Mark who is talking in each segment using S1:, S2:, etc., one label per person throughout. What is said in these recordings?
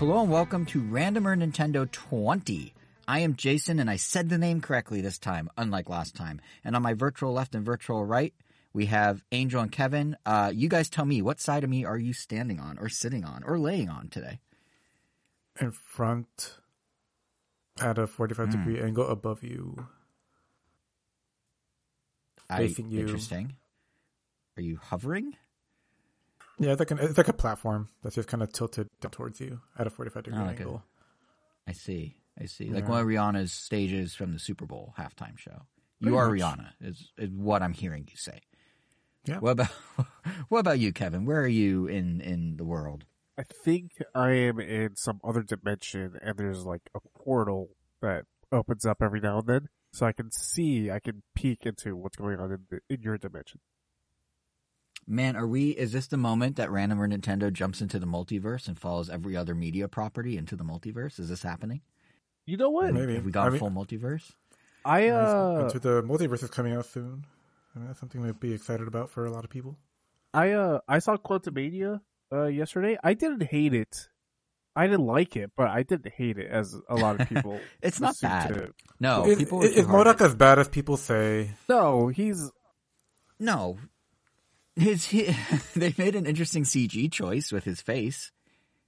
S1: Hello and welcome to Randomer Nintendo 20. I am Jason and I said the name correctly this time, unlike last time. And on my virtual left and virtual right, we have Angel and Kevin. Uh, you guys tell me, what side of me are you standing on or sitting on or laying on today?
S2: in front at a 45
S1: Hmm.
S2: degree angle above you. Facing
S1: I,
S2: you.
S1: Interesting. Are you hovering?
S2: Yeah, it's like, an, it's like a platform that's just kind of tilted down towards you at a 45 degree
S1: Oh, okay.
S2: angle.
S1: I see. I see. Like one of Rihanna's stages from the Super Bowl halftime show. You are
S2: much.
S1: Rihanna, is, is what I'm hearing you say.
S2: Yeah.
S1: What about what about you, Kevin? Where are you in in the world?
S3: I think I am in some other dimension, and there's like a portal that opens up every now and then, so I can see, I can peek into what's going on in, the, in your dimension.
S1: Man, are we? Is this the moment that Random or Nintendo jumps into the multiverse and follows every other media property into the multiverse? Is this happening?
S3: You know what?
S2: Maybe.
S1: Have we got
S2: I
S1: a
S2: mean-
S1: full multiverse?
S3: I uh,
S2: Into the multiverse is coming out soon. I mean, that's something to be excited about for a lot of people.
S3: I uh, I saw Quantumania uh yesterday. I didn't hate it. I didn't like it, but I didn't hate it as a lot of people.
S1: It's not
S3: seem
S1: bad.
S3: to-
S1: No,
S2: is,
S1: people.
S2: is, is. Modok as bad as people say?
S3: No, he's
S1: No, his he, they made an interesting CG choice with his face.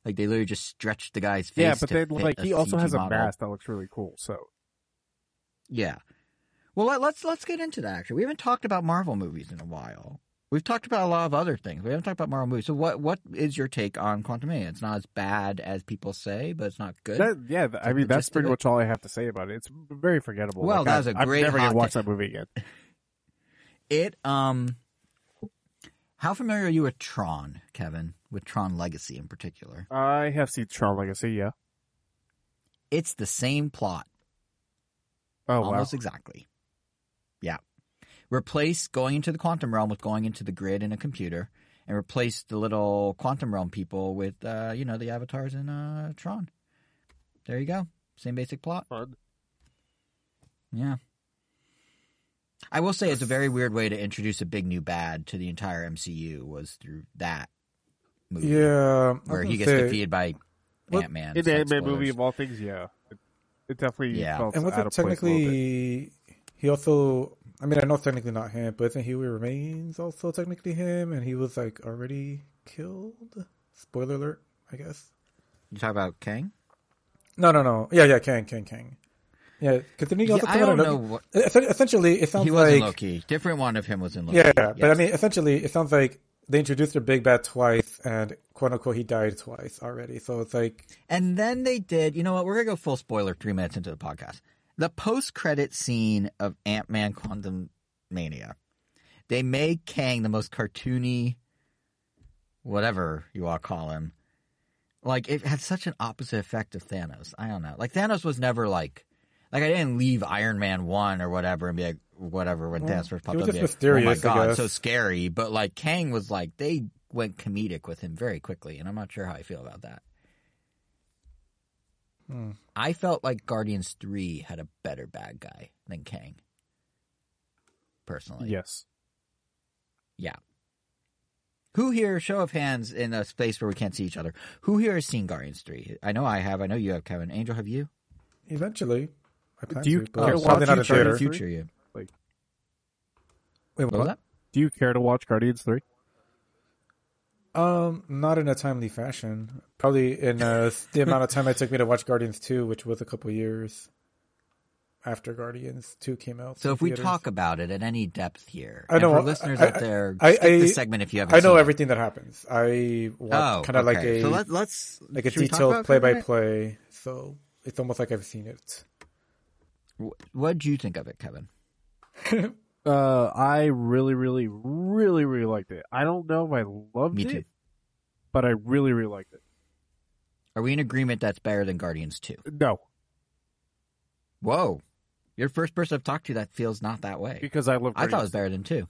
S1: Like they literally just stretched the guy's face.
S3: yeah, but
S1: fit
S3: like he also
S1: CG
S3: has a
S1: model.
S3: mask that looks really cool. So
S1: Yeah. Well, let, let's let's get into that. Actually, we haven't talked about Marvel movies in a while. We've talked about a lot of other things. We haven't talked about Marvel movies. So, what what is your take on Quantum Quantumania? It's not as bad as people say, but it's not good.
S3: that, yeah, I mean that's pretty much all I have to say about it. It's very forgettable.
S1: Well,
S3: Like,
S1: that was a great
S3: never
S1: hot
S3: gonna watch that movie again.
S1: It um, how familiar are you with Tron, Kevin? With Tron Legacy in particular,
S3: I have seen Tron Legacy. Yeah.
S1: it's the same plot.
S3: Oh
S1: almost
S3: wow.
S1: exactly. Yeah. Replace going into the quantum realm with going into the grid in a computer, and replace the little quantum realm people with, uh, you know, the avatars in uh, Tron. There you go. Same basic plot.
S3: Fun.
S1: Yeah. I will say it's a very weird way to introduce a big new bad to the entire MCU was through that movie.
S2: Yeah,
S1: Where he gets
S2: say-
S1: defeated by
S2: What-
S1: Ant Man.
S3: In the Ant-Man movie of all things, yeah, it, it definitely
S1: Yeah.
S3: felt
S2: And
S3: out
S2: wasn't
S3: of place a bit.
S2: technically he also? I mean, I know it's technically not him, but isn't He Remains also technically him? And he was like already killed. Spoiler alert, I guess.
S1: You talk about Kang?
S2: No, no, no. Yeah, yeah, Kang, Kang, Kang. Yeah, because didn't he
S1: Yeah,
S2: also
S1: I don't know what.
S2: Essentially, it sounds
S1: He was in
S2: like
S1: Loki. Different one of him was in Loki.
S2: yeah, but I mean, essentially, it sounds like they introduced their big bad twice, and quote unquote, he died twice already. So it's like,
S1: And then they did, you know what? We're going to go full spoiler three minutes into the podcast. The post credit scene of Ant Man Quantum Mania, they made Kang the most cartoony, whatever you all call him. Like, it had such an opposite effect of Thanos. I don't know. Like, Thanos was never like, like, I didn't leave Iron Man 1 or whatever and be like, whatever, when
S2: Well,
S1: Thanos popped
S2: was
S1: up.
S2: just
S1: like,
S2: mysterious,
S1: oh my god, so scary. But, like, Kang was like, they went comedic with him very quickly, and I'm not sure how I feel about that.
S2: hmm.
S1: I felt like Guardians 3 had a better bad guy than Kang. Personally.
S3: Yes.
S1: Yeah. Who here, show of hands in a space where we can't see each other, who here has seen Guardians 3? I know I have. I know you have, Kevin. Angel, have you?
S2: eventually,
S3: Do you
S2: to,
S3: care to watch
S2: not in
S3: Future
S2: theater.
S1: Future, you.
S2: Wait,
S1: What was that?
S3: Do you care to watch Guardians Three?
S2: Um, not in a timely fashion. Probably in uh, the amount of time it took me to watch Guardians Two, which was a couple years after Guardians Two came out.
S1: So
S2: in
S1: if we
S2: theaters.
S1: talk about it at any depth here,
S2: I know,
S1: and for listeners
S2: I-
S1: out there,
S2: I-
S1: skip
S2: I-
S1: this segment if you haven't
S2: I know
S1: seen it.
S2: everything that happens. I watch
S1: Oh,
S2: kind of like a
S1: so let, let's
S2: like a
S1: should we talk
S2: detailed
S1: about it for
S2: play
S1: a
S2: by
S1: minute?
S2: play. So it's almost like I've seen it.
S1: What did you think of it, Kevin?
S3: Uh, I really, really, really, really liked it. I don't know if I loved
S1: Me
S3: it,
S1: too.
S3: but I really, really liked it.
S1: Are we in agreement that's better than Guardians 2?
S3: No,
S1: Whoa. You're the first person I've talked to that feels not that way.
S3: because I love.
S1: I thought it was better than 2.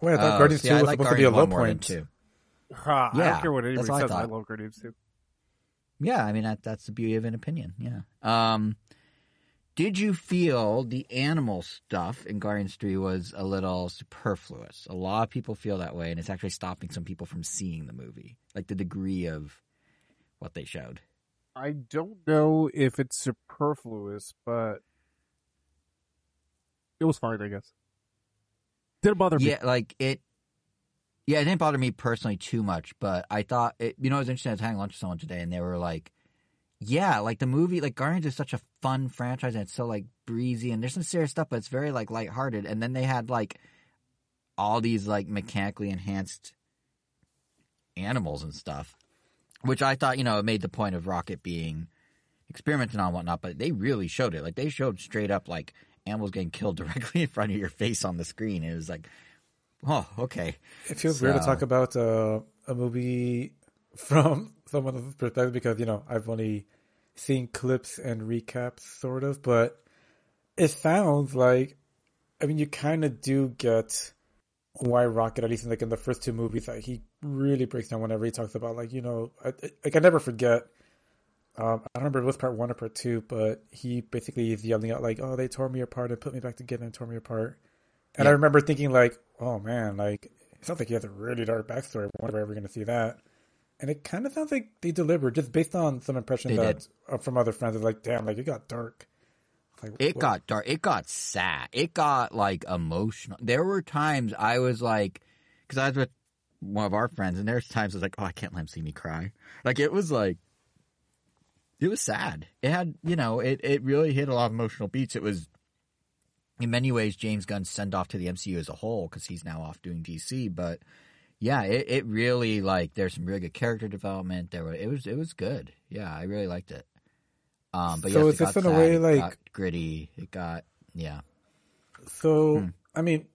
S2: Wait, I thought
S1: Oh,
S2: Guardians
S1: see,
S2: Two
S1: I
S2: was
S1: like
S2: supposed to be a
S1: Guardians
S2: low
S1: 1 more than
S2: point.
S1: 2.
S3: Ha, I
S1: Yeah,
S3: don't care what anybody
S1: what I
S3: says. I love Guardians too.
S1: Yeah, I mean that, that's the beauty of an opinion. Yeah. Um, did you feel the animal stuff in Guardians Three was a little superfluous? A lot of people feel that way, and it's actually stopping some people from seeing the movie. Like the degree of what they showed.
S3: I don't know if it's superfluous, but it was fine, I guess. Didn't bother me.
S1: Yeah, like it. Yeah, it didn't bother me personally too much, but I thought it. You know, it was interesting. I was having lunch with someone today, and they were like, "Yeah, like the movie, like Guardians is such a fun franchise, and it's so like breezy, and there's some serious stuff, but it's very like lighthearted." And then they had like all these like mechanically enhanced animals and stuff, which I thought, you know, it made the point of Rocket being experimented on and whatnot, but they really showed it. Like they showed straight up like animals getting killed directly in front of your face on the screen. It was like, oh, okay.
S2: It feels weird to talk about uh, a movie from someone else's perspective because you know I've only seen clips and recaps, sort of. But it sounds like, I mean, you kind of do get why Rocket, at least in, like in the first two movies, like he really breaks down whenever he talks about like you know, I, like I never forget. Um, I don't remember if it was part one or part two, but he basically is yelling out like, "Oh, they tore me apart and put me back together and tore me apart." And I remember thinking like, "Oh man, like it sounds like he has a really dark backstory. When are we're ever going to see that." And it kind of sounds like they delivered, just based on some impressions that uh, from other friends. It's like, damn, like it got dark. Like,
S1: It
S2: what-
S1: got dark. It got sad. It got like emotional. There were times I was like, because I was with one of our friends, and there's times I was like, oh, I can't let him see me cry. Like it was like, it was sad. It had, you know, it it really hit a lot of emotional beats. It was, in many ways, James Gunn's send off to the MCU as a whole because he's now off doing DC. But yeah, it, it really like there's some really good character development. There were it was it was good. Yeah, I really liked it. Um, but
S2: So
S1: yes,
S2: is
S1: it
S2: this
S1: got
S2: in a way like-
S1: gritty. It got yeah.
S2: So
S1: Hmm.
S2: I mean,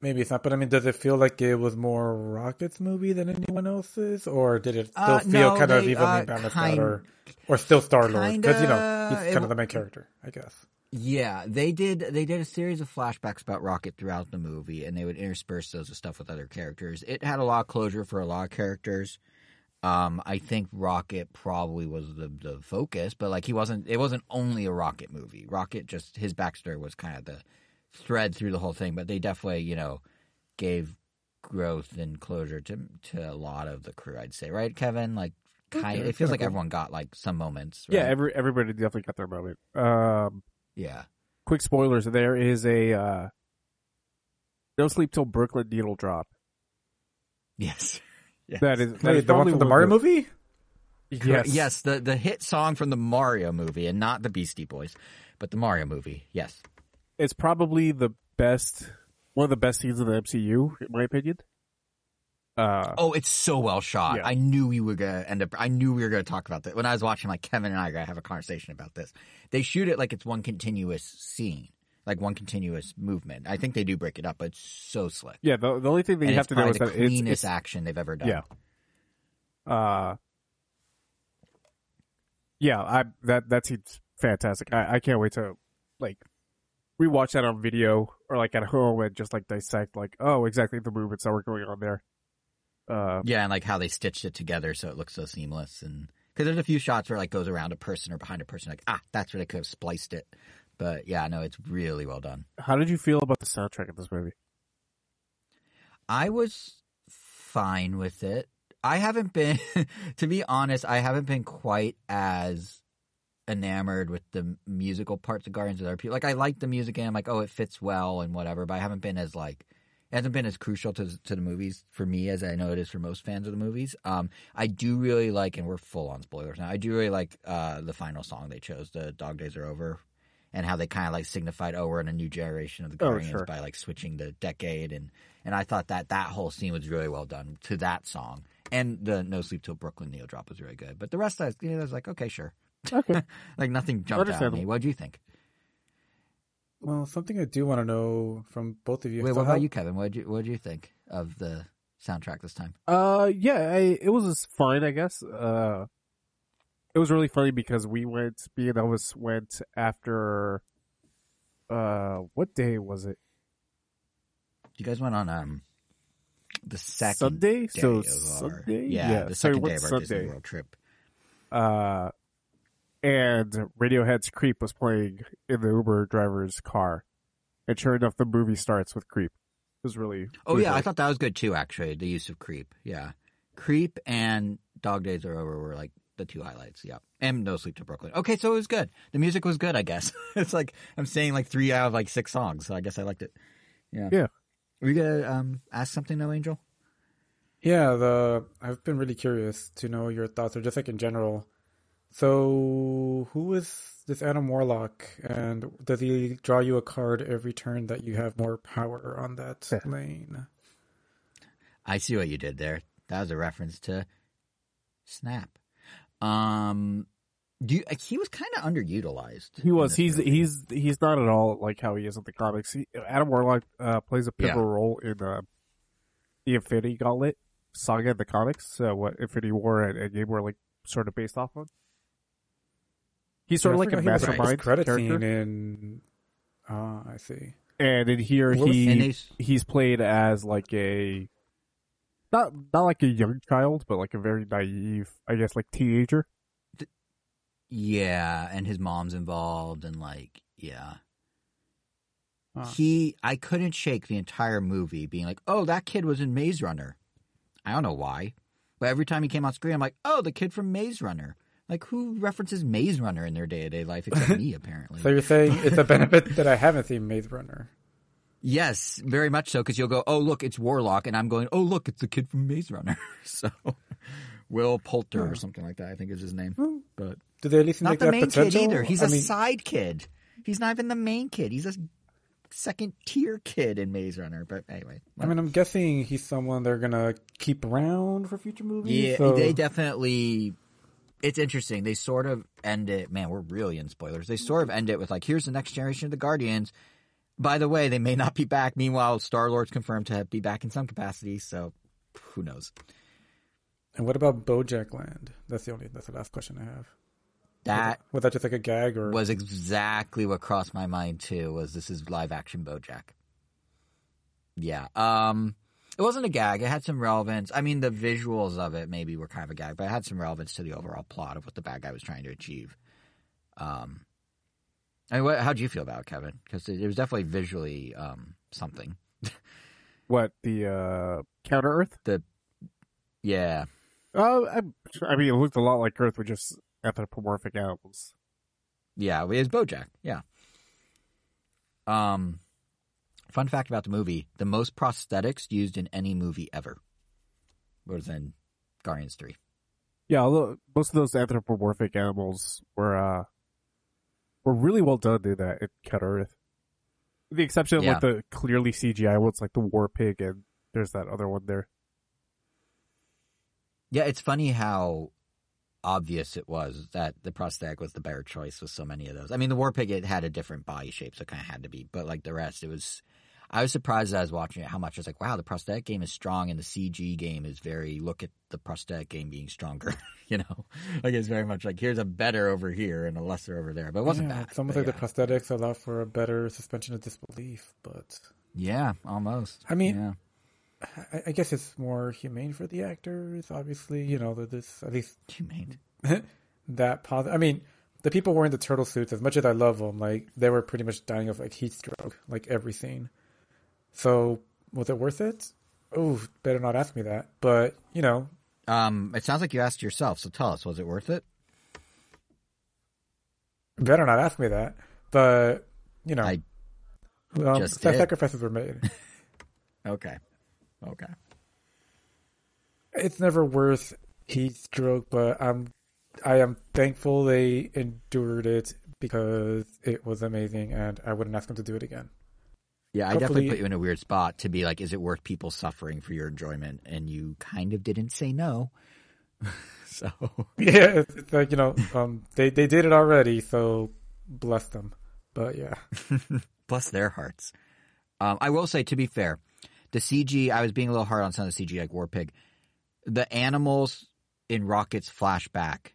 S2: maybe it's not, but I mean, does it feel like it was more Rocket's movie than anyone else's, or did it still
S1: Uh,
S2: feel
S1: no,
S2: kind of
S1: they,
S2: evenly
S1: uh,
S2: balanced
S1: kind-
S2: out, or or still Star Lord because you know he's kind of the main character, I guess.
S1: Yeah, they did. They did a series of flashbacks about Rocket throughout the movie, and they would intersperse those with stuff with other characters. It had a lot of closure for a lot of characters. Um, I think Rocket probably was the the focus, but like he wasn't. It wasn't only a Rocket movie. Rocket just his backstory was kind of the thread through the whole thing. But they definitely, you know, gave growth and closure to to a lot of the crew. I'd say, right, Kevin? Like, kind.
S2: Okay,
S1: it feels like
S2: cool.
S1: everyone got like some moments.
S3: Yeah, every everybody definitely got their moment. Um,
S1: yeah.
S3: quick spoilers: there is a uh, "No Sleep Till Brooklyn" needle drop.
S1: Yes. yes.
S3: That is that
S2: Wait,
S3: is
S2: the one from the
S3: of
S2: Mario movie?
S3: Yes,
S1: Yes, the the hit song from the Mario movie and not the Beastie Boys, but the Mario movie. Yes.
S3: it's probably the best, one of the best scenes in the MCU, in my opinion. Uh,
S1: Oh, it's so well shot.
S3: Yeah.
S1: I knew we were gonna end up. I knew we were gonna talk about that when I was watching. Like Kevin and I are gonna have a conversation about this. They shoot it like it's one continuous scene, like one continuous movement. I think they do break it up, but it's so slick.
S3: yeah, the the only thing that
S1: and
S3: you have to know is
S1: the
S3: that it's,
S1: cleanest
S3: it's
S1: action they've ever done.
S3: Yeah. Uh, yeah, I that that seems fantastic. I, I can't wait to like rewatch that on video or like at home and just like dissect like oh exactly the movements that were going on there. Uh,
S1: Yeah, and like how they stitched it together so it looks so seamless, and because there's a few shots where it like goes around a person or behind a person, like ah, that's where they could have spliced it. But yeah, no, it's really well done.
S3: how did you feel about the soundtrack of this movie?
S1: I was fine with it. I haven't been, to be honest, I haven't been quite as enamored with the musical parts of Guardians of the people. Like I like the music and I'm like, oh, it fits well and whatever, but I haven't been as like, it hasn't been as crucial to to the movies for me as I know it is for most fans of the movies. Um, I do really like, and we're full on spoilers now. I do really like uh the final song they chose, the Dog Days Are Over, and how they kind of like signified, oh, we're in a new generation of the
S3: Oh,
S1: Guardians
S3: sure.
S1: by like switching the decade, and and I thought that that whole scene was really well done to that song, and the No Sleep Till Brooklyn needle drop was really good. But the rest, I was, you know, I was like, okay, sure,
S3: Okay,
S1: like nothing jumped out at me. What do you think?
S2: Well, something I do want to know from both of you.
S1: Wait,
S2: so
S1: what
S2: how-
S1: about you, Kevin? What did you what did you think of the soundtrack this time?
S3: Uh, yeah, I, it was fine, I guess. Uh, it was really funny because we went, me and Elvis went after, uh, what day was it?
S1: You guys went on um the second
S3: Sunday?
S1: day
S3: So
S1: of our,
S3: Sunday?
S1: yeah,
S3: Yeah,
S1: the
S3: so we
S1: second day of our Disney
S3: Sunday.
S1: World trip.
S3: Uh, and Radiohead's Creep was playing in the Uber driver's car. And sure enough, the movie starts with Creep. It was really.
S1: Oh
S3: really
S1: yeah, I thought that was good too. Actually, the use of creep. Yeah, creep and Dog Days Are Over were like the two highlights. Yeah, and No Sleep to Brooklyn. Okay, so it was good. The music was good. I guess it's like I'm saying like three out of like six songs. So I guess I liked it. Yeah.
S3: Yeah.
S1: Were you gonna um, ask something, No Angel?
S2: Yeah, the I've been really curious to know your thoughts, or just like in general. So, who is this Adam Warlock, and does he draw you a card every turn that you have more power on that
S3: Yeah.
S2: lane?
S1: I see what you did there. That was a reference to Snap. Um, do you, he was kind of underutilized.
S3: He was. He's
S1: movie.
S3: he's he's not at all like how he is in the comics. He, Adam Warlock uh, plays a pivotal role in uh, the Infinity Gauntlet saga in the comics. So what Infinity War and, and Game were like sort of based off on. He's sort
S2: Yeah,
S3: of like a
S2: forgot he
S3: mastermind
S2: credit
S3: character,
S2: scene in. Ah, I see.
S3: and in here
S2: What
S3: he
S1: and
S3: he's played as like a not not like a young child, but like a very naive, I guess, like teenager.
S1: yeah, and his mom's involved, and like, yeah.
S2: Huh.
S1: He, I couldn't shake the entire movie being like, oh, that kid was in Maze Runner. I don't know why, but every time he came on screen, I'm like, oh, the kid from Maze Runner. Like, who references Maze Runner in their day to day life except me, apparently?
S2: So you're saying it's a benefit that I haven't seen Maze Runner.
S1: Yes, very much so. Because you'll go, oh look, it's Warlock, and I'm going, oh look, it's the kid from Maze Runner. so, Will Poulter or something like that, I think is his name.
S2: Hmm.
S1: But
S2: Do they at least
S1: not the main
S2: potential?
S1: kid either. He's
S2: I
S1: a
S2: mean,
S1: side kid. He's not even the main kid. He's a second tier kid in Maze Runner. But anyway,
S2: I mean, I'm guessing he's someone they're gonna keep around for future movies.
S1: yeah,
S2: so-
S1: they definitely. It's interesting. They sort of end it. Man, we're really in spoilers. They sort of end it with like, here's the next generation of the Guardians. By the way, they may not be back. Meanwhile, Star Lord's confirmed to be back in some capacity. So, who knows?
S2: And what about BoJack Land? That's the only. That's the last question I have.
S1: That
S2: was that just like a gag or?
S1: was exactly what crossed my mind too. Was this is live action BoJack? Yeah. Um, it wasn't a gag. It had some relevance. I mean, the visuals of it maybe were kind of a gag, but it had some relevance to the overall plot of what the bad guy was trying to achieve. Um, I mean, what, how'd you feel about it, Kevin? Because it, it was definitely visually um something.
S3: What the uh, Counter Earth?
S1: The yeah.
S3: Oh, I, I mean, it looked a lot like Earth with just anthropomorphic animals.
S1: Yeah, it was BoJack. Yeah. Um, fun fact about the movie: the most prosthetics used in any movie ever was in Guardians Three.
S3: Yeah, although most of those anthropomorphic animals were uh were really well done in that in Counter Earth. With the exception of
S1: Yeah.
S3: like the clearly CGI ones like the War Pig and there's that other one there.
S1: Yeah, it's funny how obvious it was that the prosthetic was the better choice with so many of those. I mean, the War Pig it had a different body shape, so it kind of had to be, but like the rest, it was. I was surprised as I was watching it how much I was like, wow, the prosthetic game is strong and the CG game is very. Look at the prosthetic game being stronger, you know, like it's very much like here's a better over here and a lesser over there, but it wasn't
S2: yeah,
S1: bad.
S2: It's almost like the prosthetics allow for a better suspension of disbelief, but
S1: yeah, almost.
S2: I mean,
S1: yeah.
S2: I, I guess it's more humane for the actors. Obviously, you know that this at least
S1: humane.
S2: that positive. I mean, the people wearing the turtle suits, as much as I love them, like they were pretty much dying of like heat stroke, like every scene. So was it worth it? Oh, better not ask me that. But you know,
S1: Um, it sounds like you asked yourself. So tell us, was it worth it?
S2: better not ask me that. But you know,
S1: I
S2: um,
S1: just
S2: sacrifices were made.
S1: okay, okay.
S2: it's never worth heat stroke, but I'm I am thankful they endured it because it was amazing, and I wouldn't ask them to do it again.
S1: Yeah, I definitely put you in a weird spot to be like, is it worth people suffering for your enjoyment? And you kind of didn't say no. so
S2: Yeah, like you know, um, they they did it already, so bless them. But yeah,
S1: bless their hearts. Um, I will say, to be fair, the CG. I was being a little hard on some of the CG, like War Pig. The animals in Rocket's flashback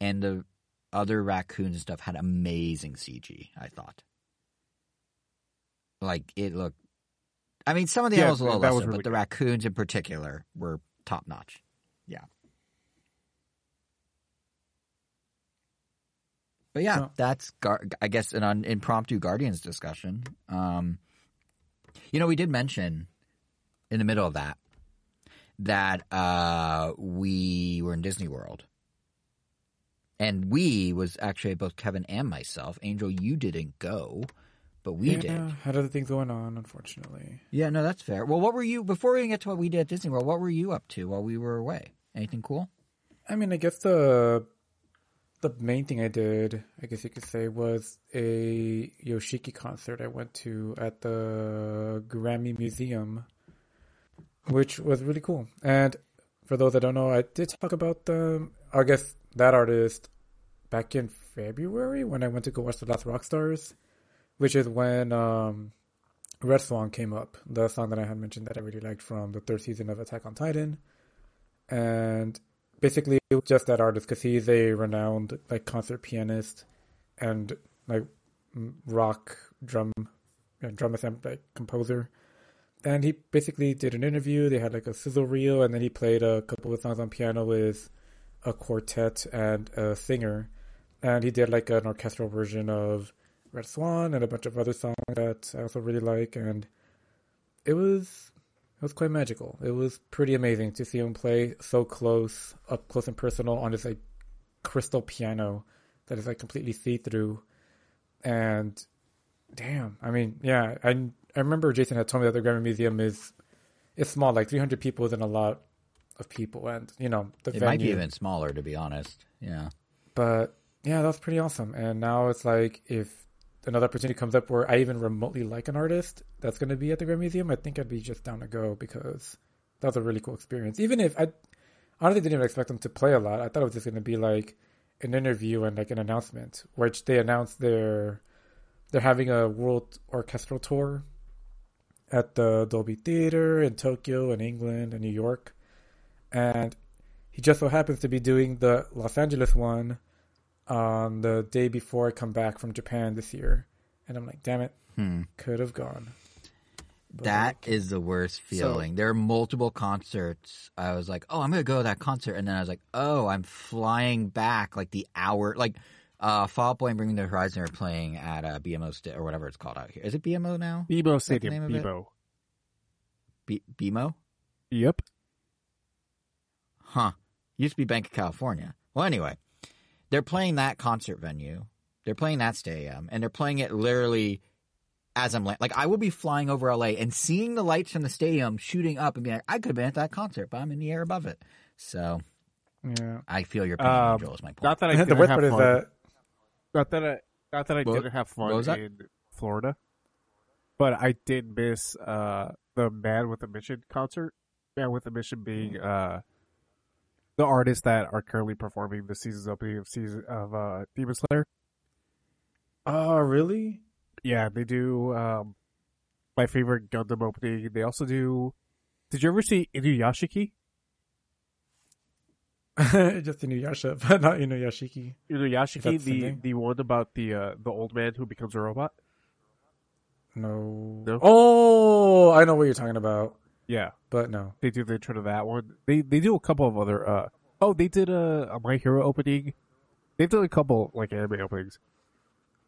S1: and the other raccoons and stuff had amazing CG. I thought, like it looked. I mean, some of the
S3: Yeah,
S1: animals a little lesser,
S3: really
S1: but the
S3: good.
S1: raccoons in particular were top notch. Yeah. But yeah, that's gar- I guess an un- impromptu Guardians discussion. Um, you know, we did mention in the middle of that that uh, we were in Disney World and we was actually both Kevin and myself. Angel, you didn't go, but we
S2: yeah,
S1: did.
S2: had other things going on, unfortunately.
S1: Yeah, no, that's fair. Well, what were you before we get to what we did at Disney World? What were you up to while we were away? Anything cool?
S2: I mean, I guess the the main thing I did, I guess you could say, was a Yoshiki concert I went to at the Grammy Museum, which was really cool. And for those that don't know, I did talk about the, I guess that artist back in February when I went to go watch the Last Rock Stars, which is when um, Red Swan came up, the song that I had mentioned that I really liked from the third season of Attack on Titan. And basically just that artist because he's a renowned like concert pianist and like rock drum uh, drum like composer. And he basically did an interview. They had like a sizzle reel and then he played a couple of songs on piano with a quartet and a singer. And he did like an orchestral version of red swan and a bunch of other songs that i also really like and it was it was quite magical. It was pretty amazing to see him play so close, up close and personal on this like crystal piano that is like completely see through. And damn, I mean, yeah, I I remember Jason had told me that the Grammy Museum is is small, like 300 people isn't a lot of people, and you know the
S1: It
S2: venue.
S1: might be even smaller, to be honest. Yeah.
S2: But yeah, that's pretty awesome. And now it's like if another opportunity comes up where I even remotely like an artist that's going to be at the Grammy Museum, I think I'd be just down to go because that was a really cool experience. Even if I honestly didn't even expect them to play a lot, I thought it was just going to be like an interview and like an announcement, which they announced their they're having a world orchestral tour at the Dolby Theater in Tokyo and England and New York, and he just so happens to be doing the Los Angeles one on the day before I come back from Japan this year. And I'm like, damn it,
S1: Hmm.
S2: could have gone. But
S1: That is the worst feeling. there are multiple concerts. I was like, oh, I'm going to go to that concert. And then I was like, oh, I'm flying back like the hour. Like, uh, Fall Out Boy and Bring Me the Horizon are playing at uh, BMO st- or whatever it's called out here. Is it BMO now?
S3: BMO
S1: the
S3: Stadium.
S1: name of it? B- BMO?
S3: Yep.
S1: Huh. Used to be Banc of California. Well, anyway, they're playing that concert venue. They're playing that stadium, and they're playing it literally as I'm like, like I will be flying over LA and seeing the lights from the stadium shooting up and being like, I could have been at that concert, but I'm in the air above it. So
S2: Yeah.
S1: I feel your pain,
S3: Um,
S1: Angel, is my point.
S3: Not that I
S2: the
S3: didn't
S2: worst
S3: have
S2: part is
S3: fun.
S2: that
S3: Not that I, not that I
S1: What-
S3: didn't have fun
S1: was that?
S3: in Florida, but I did miss uh, the Man with a Mission concert. Man with a Mission being uh, the artists that are currently performing the season's opening of season of uh, Demon Slayer.
S2: Oh, really?
S3: Yeah, they do um, my favorite Gundam opening. They also do. Did you ever see Inuyashiki?
S2: just Inuyasha, but not Inuyashiki.
S3: Inuyashiki,
S2: the
S3: the the one about the uh, the old man who becomes a robot.
S2: No.
S3: No?
S2: Oh, I know what you're talking about,
S3: Yeah,
S2: but no.
S3: they do the intro to that one. They they do a couple of other. uh Oh, they did a, a My Hero opening. They've done a couple like anime openings.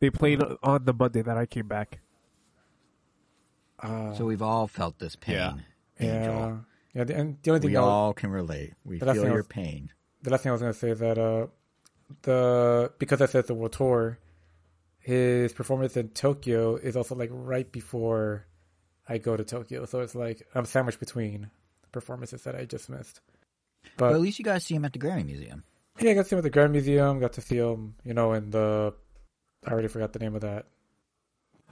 S3: They played on the Monday that I came back.
S2: Uh,
S1: so we've all felt this pain,
S3: Yeah.
S1: Angel.
S2: yeah. Yeah, the, and the only thing
S1: We
S2: I was-
S1: all can relate. We
S2: The last
S1: feel
S2: thing I
S1: your
S2: was-
S1: pain.
S2: the last thing I was gonna say is that uh, the because I said the world tour, his performance in Tokyo is also like right before I go to Tokyo, so it's like I'm sandwiched between performances that I just missed.
S1: But
S2: But
S1: at least you guys see him at the Grammy Museum.
S2: yeah, I got to see him at the Grammy Museum. Got to see him, you know, in the I already forgot the name of that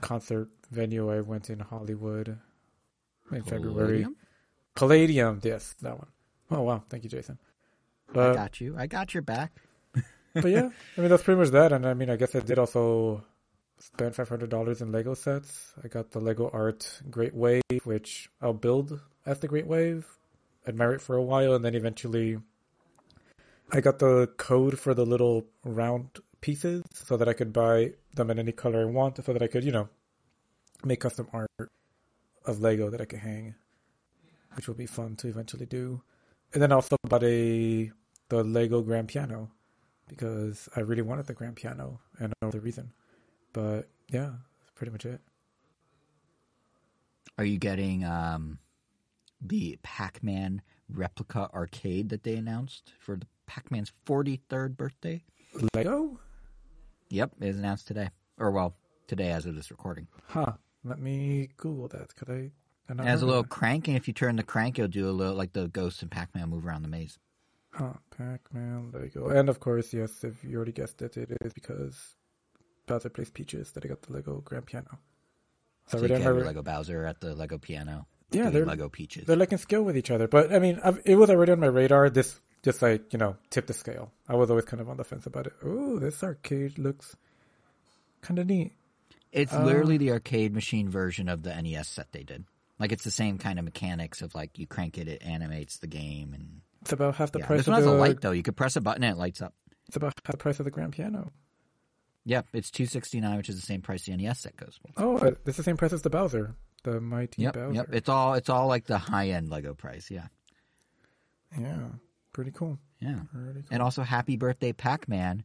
S2: concert venue I went in Hollywood in February.
S1: Palladium?
S2: Palladium, yes, that one. Oh wow, thank you, Jason.
S1: I got you. I got your back.
S2: but yeah, I mean that's pretty much that. And I mean, I guess I did also hundred dollars in Lego sets. I got the Lego Art Great Wave, which I'll build as the Great Wave, admire it for a while, and then eventually, I got the code for the little round pieces so that I could buy them in any color I want, so that I could, you know, make custom art of Lego that I could hang, which will be fun to eventually do. And then I also bought a the Lego grand piano because I really wanted the grand piano and know the reason. But yeah, that's pretty much it.
S1: Are you getting um, the Pac-Man replica arcade that they announced for the Pac-Man's 43rd birthday?
S2: Lego?
S1: Yep, it was announced today, or well, today as of this recording.
S2: Huh. Let me Google that. Could I? I
S1: has a little
S2: that?
S1: crank, and if you turn the crank, it'll do a little like the ghosts and Pac-Man move around the maze.
S2: Huh. Pac-Man, Lego, and of course, yes. If you already guessed it, it is because Bowser plays Peaches that I got the Lego Grand Piano.
S1: So
S2: So
S1: you
S2: we
S1: can have Lego Bowser at the Lego piano.
S2: Yeah, they're-
S1: Lego Peaches.
S2: They're like in scale with each other, but I mean, I've, it was already on my radar. This just like you know tipped the scale. I was always kind of on the fence about it. Ooh, this arcade looks kind of neat.
S1: It's
S2: Uh,
S1: literally the arcade machine version of the NES set they did. Like it's the same kind of mechanics of like you crank it, it animates the game, and
S2: It's about half the
S1: yeah.
S2: price
S1: this one has a light though. You could press a button and it lights up.
S2: It's about half the price of the grand piano.
S1: Yep, it's two sixty nine, which is the same price the NES set goes for.
S2: Oh, uh, it's the same price as the Bowser, the mighty
S1: Yep,
S2: Bowser.
S1: yep. It's all it's all like the high end Lego price. Yeah,
S2: Yeah, pretty cool.
S1: yeah.
S2: Pretty cool.
S1: And also, Happy Birthday Pac Man.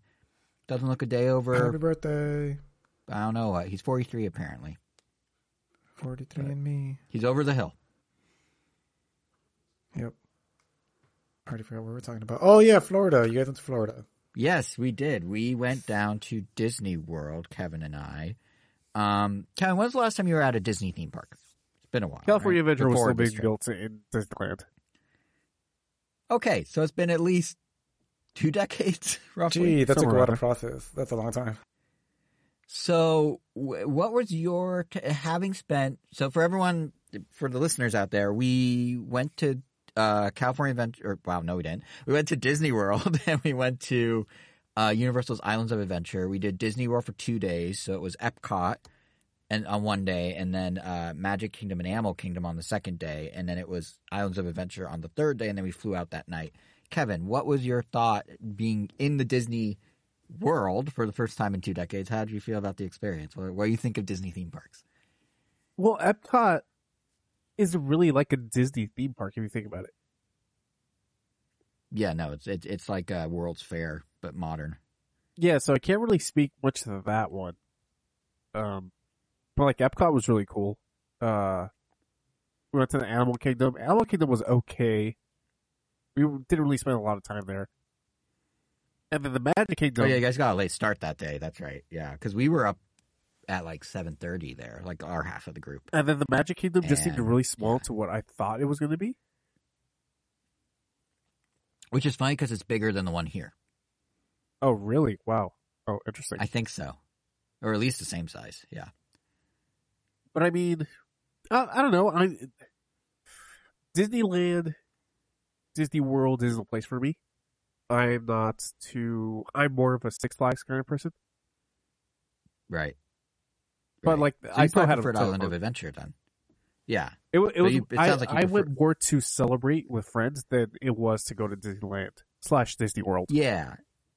S1: Doesn't look a day over.
S2: Happy birthday,
S1: I don't know what. He's forty three apparently.
S2: forty three and me.
S1: He's over the hill.
S2: Yep. I already forgot what we were talking about. Oh yeah, Florida. You guys went to Florida.
S1: Yes, we did. We went down to Disney World, Kevin and I. Um, Kevin, was the last time you were at a Disney theme park? It's been a while.
S3: California
S1: right?
S3: Adventure was still being
S1: trip.
S3: built in Disneyland.
S1: Okay, so it's been at least two decades, roughly.
S2: Gee, that's a
S3: somewhere
S2: lot of process. That's a long time.
S1: So, what was your having spent? So, for everyone, for the listeners out there, we went to uh, California Adventure. Wow, no, we didn't. We went to Disney World and we went to uh, Universal's Islands of Adventure. We did Disney World for two days, so it was Epcot and on one day, and then uh, Magic Kingdom and Animal Kingdom on the second day, and then it was Islands of Adventure on the third day, and then we flew out that night. Kevin, what was your thought being in the Disney world for the first time in two decades? How did you feel about the experience? What, what do you think of Disney theme parks?
S3: Well, Epcot is really like a Disney theme park if you think about it.
S1: Yeah, no, it's it's it's like a World's Fair but modern.
S3: Yeah, so I can't really speak much to that one. Um, but like Epcot was really cool. Uh, we went to the Animal Kingdom. Animal Kingdom was okay. We didn't really spend a lot of time there. And then the Magic Kingdom.
S1: Oh yeah, you guys got a late start that day. That's right. Yeah, because we were up at like seven thirty there, like our half of the group.
S3: And then the Magic Kingdom just seemed really small
S1: yeah.
S3: to what I thought it was going to be.
S1: Which is funny because it's bigger than the one here.
S3: Oh, really? Wow. Oh, interesting.
S1: I think so, or at least the same size. Yeah.
S3: But I mean, I, I don't know. I Disneyland, Disney World isn't a place for me. I'm not too. I'm more of a Six Flags kind of person.
S1: Right.
S3: But like,
S1: So
S3: I still had a
S1: preferred
S3: ton of
S1: Island of Adventure then. Yeah.
S3: It, it was.
S1: you- it
S3: I,
S1: sounds like
S3: I
S1: prefer-
S3: went more to celebrate with friends than it was to go to Disneyland slash Disney World.
S1: Yeah,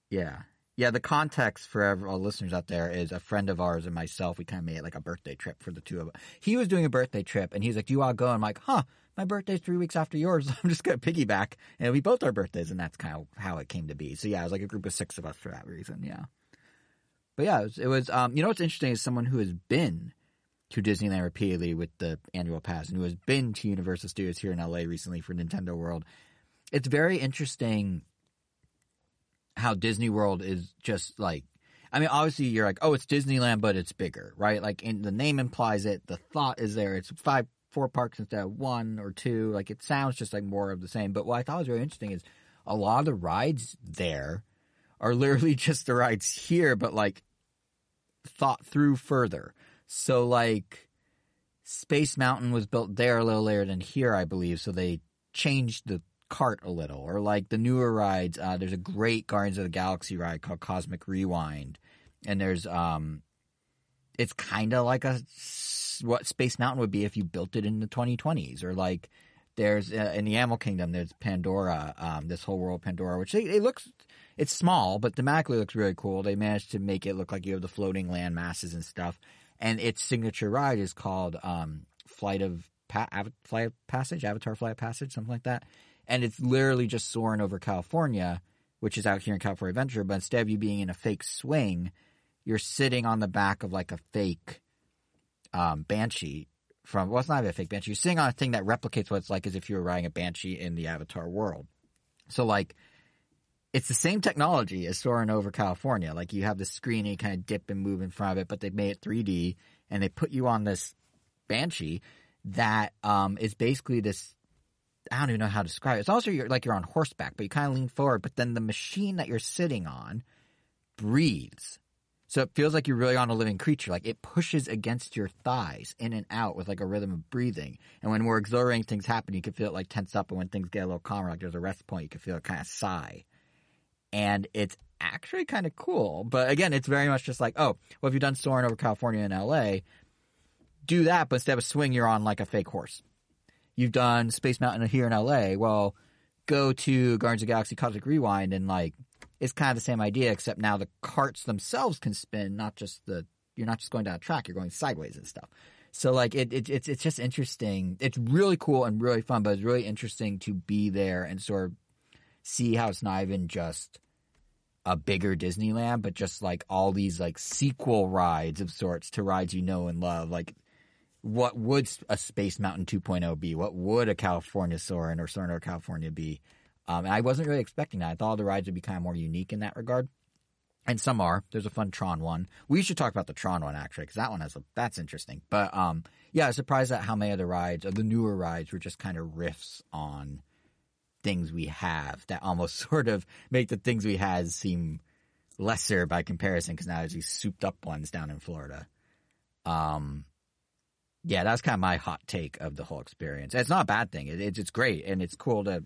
S1: yeah, yeah. The context for all listeners out there is a friend of ours and myself. We kind of made it like a birthday trip for the two of us. He was doing a birthday trip, and he's like, "Do you all go?" I'm like, "Huh." My birthday's three weeks after yours. I'm just gonna piggyback, and we both our birthdays, and that's kind of how it came to be. So yeah, it was like a group of six of us for that reason. Yeah, but yeah, it was. It was um, you know what's interesting is someone who has been to Disneyland repeatedly with the annual pass, and who has been to Universal Studios here in LA recently for Nintendo World. It's very interesting how Disney World is just like I mean, obviously you're like, oh, it's Disneyland, but it's bigger, right? Like, the name implies it. The thought is there. It's five, four parks instead of one or two. Like, it sounds just like more of the same. But what I thought was really interesting is a lot of the rides there are literally just the rides here, but like thought through further. So, like, Space Mountain was built there a little later than here, I believe. So they changed the cart a little, or like the newer rides. Uh, there's a great Guardians of the Galaxy ride called Cosmic Rewind, and there's um, it's kind of like a what Space Mountain would be if you built it in the 2020s, or like there's uh, in the Animal Kingdom there's Pandora, um, this whole world Pandora, which it, it looks it's small, but thematically looks really cool. They managed to make it look like you have the floating land masses and stuff, and its signature ride is called um, Flight of pa- Av- Flight of Passage, Avatar Flight of Passage, something like that and it's literally just soaring over California, which is out here in California Adventure. But instead of you being in a fake swing, you're sitting on the back of like a fake um, banshee. From well, it's not a fake banshee. You're sitting on a thing that replicates what it's like as if you were riding a banshee in the Avatar world. So like, it's the same technology as soaring over California. Like you have the screen and you kind of dip and move in front of it, but they made it 3D and they put you on this Banshee that um, is basically this. I don't even know how to describe it. It's also you're, like you're on horseback, but you kind of lean forward. But then the machine that you're sitting on breathes, so it feels like you're really on a living creature. Like it pushes against your thighs in and out with like a rhythm of breathing. And when more exhilarating things happen, you can feel it like tense up. And when things get a little calmer, like there's a rest point, you can feel it kind of sigh. And it's actually kind of cool. But again, it's very much just like, oh, well, if you've done soaring over California and LA, do that, but instead of a swing, you're on like a fake horse. You've done Space Mountain here in LA. Well, go to Guardians of Galaxy Cosmic Rewind and like it's kind of the same idea, except now the carts themselves can spin, not just the you're not just going down a track, you're going sideways and stuff. So like it, it it's it's just interesting. It's really cool and really fun, but it's really interesting to be there and sort of see how it's not even just a bigger Disneyland, but just like all these like sequel rides of sorts to rides you know and love. Like what would a Space Mountain 2.0 be? What would a California Soarin' or Soarin' over California be? Um, and I wasn't really expecting that. I thought the rides would be kind of more unique in that regard. And some are. There's a fun Tron one. We should talk about the Tron one actually, because that one has a that's interesting. But um, yeah, I was surprised at how many of the rides, or the newer rides, were just kind of riffs on things we have that almost sort of make the things we had seem lesser by comparison. Because now there's these souped up ones down in Florida. Um, yeah, that's kind of my hot take of the whole experience. It's not a bad thing. It, it's it's great and it's cool to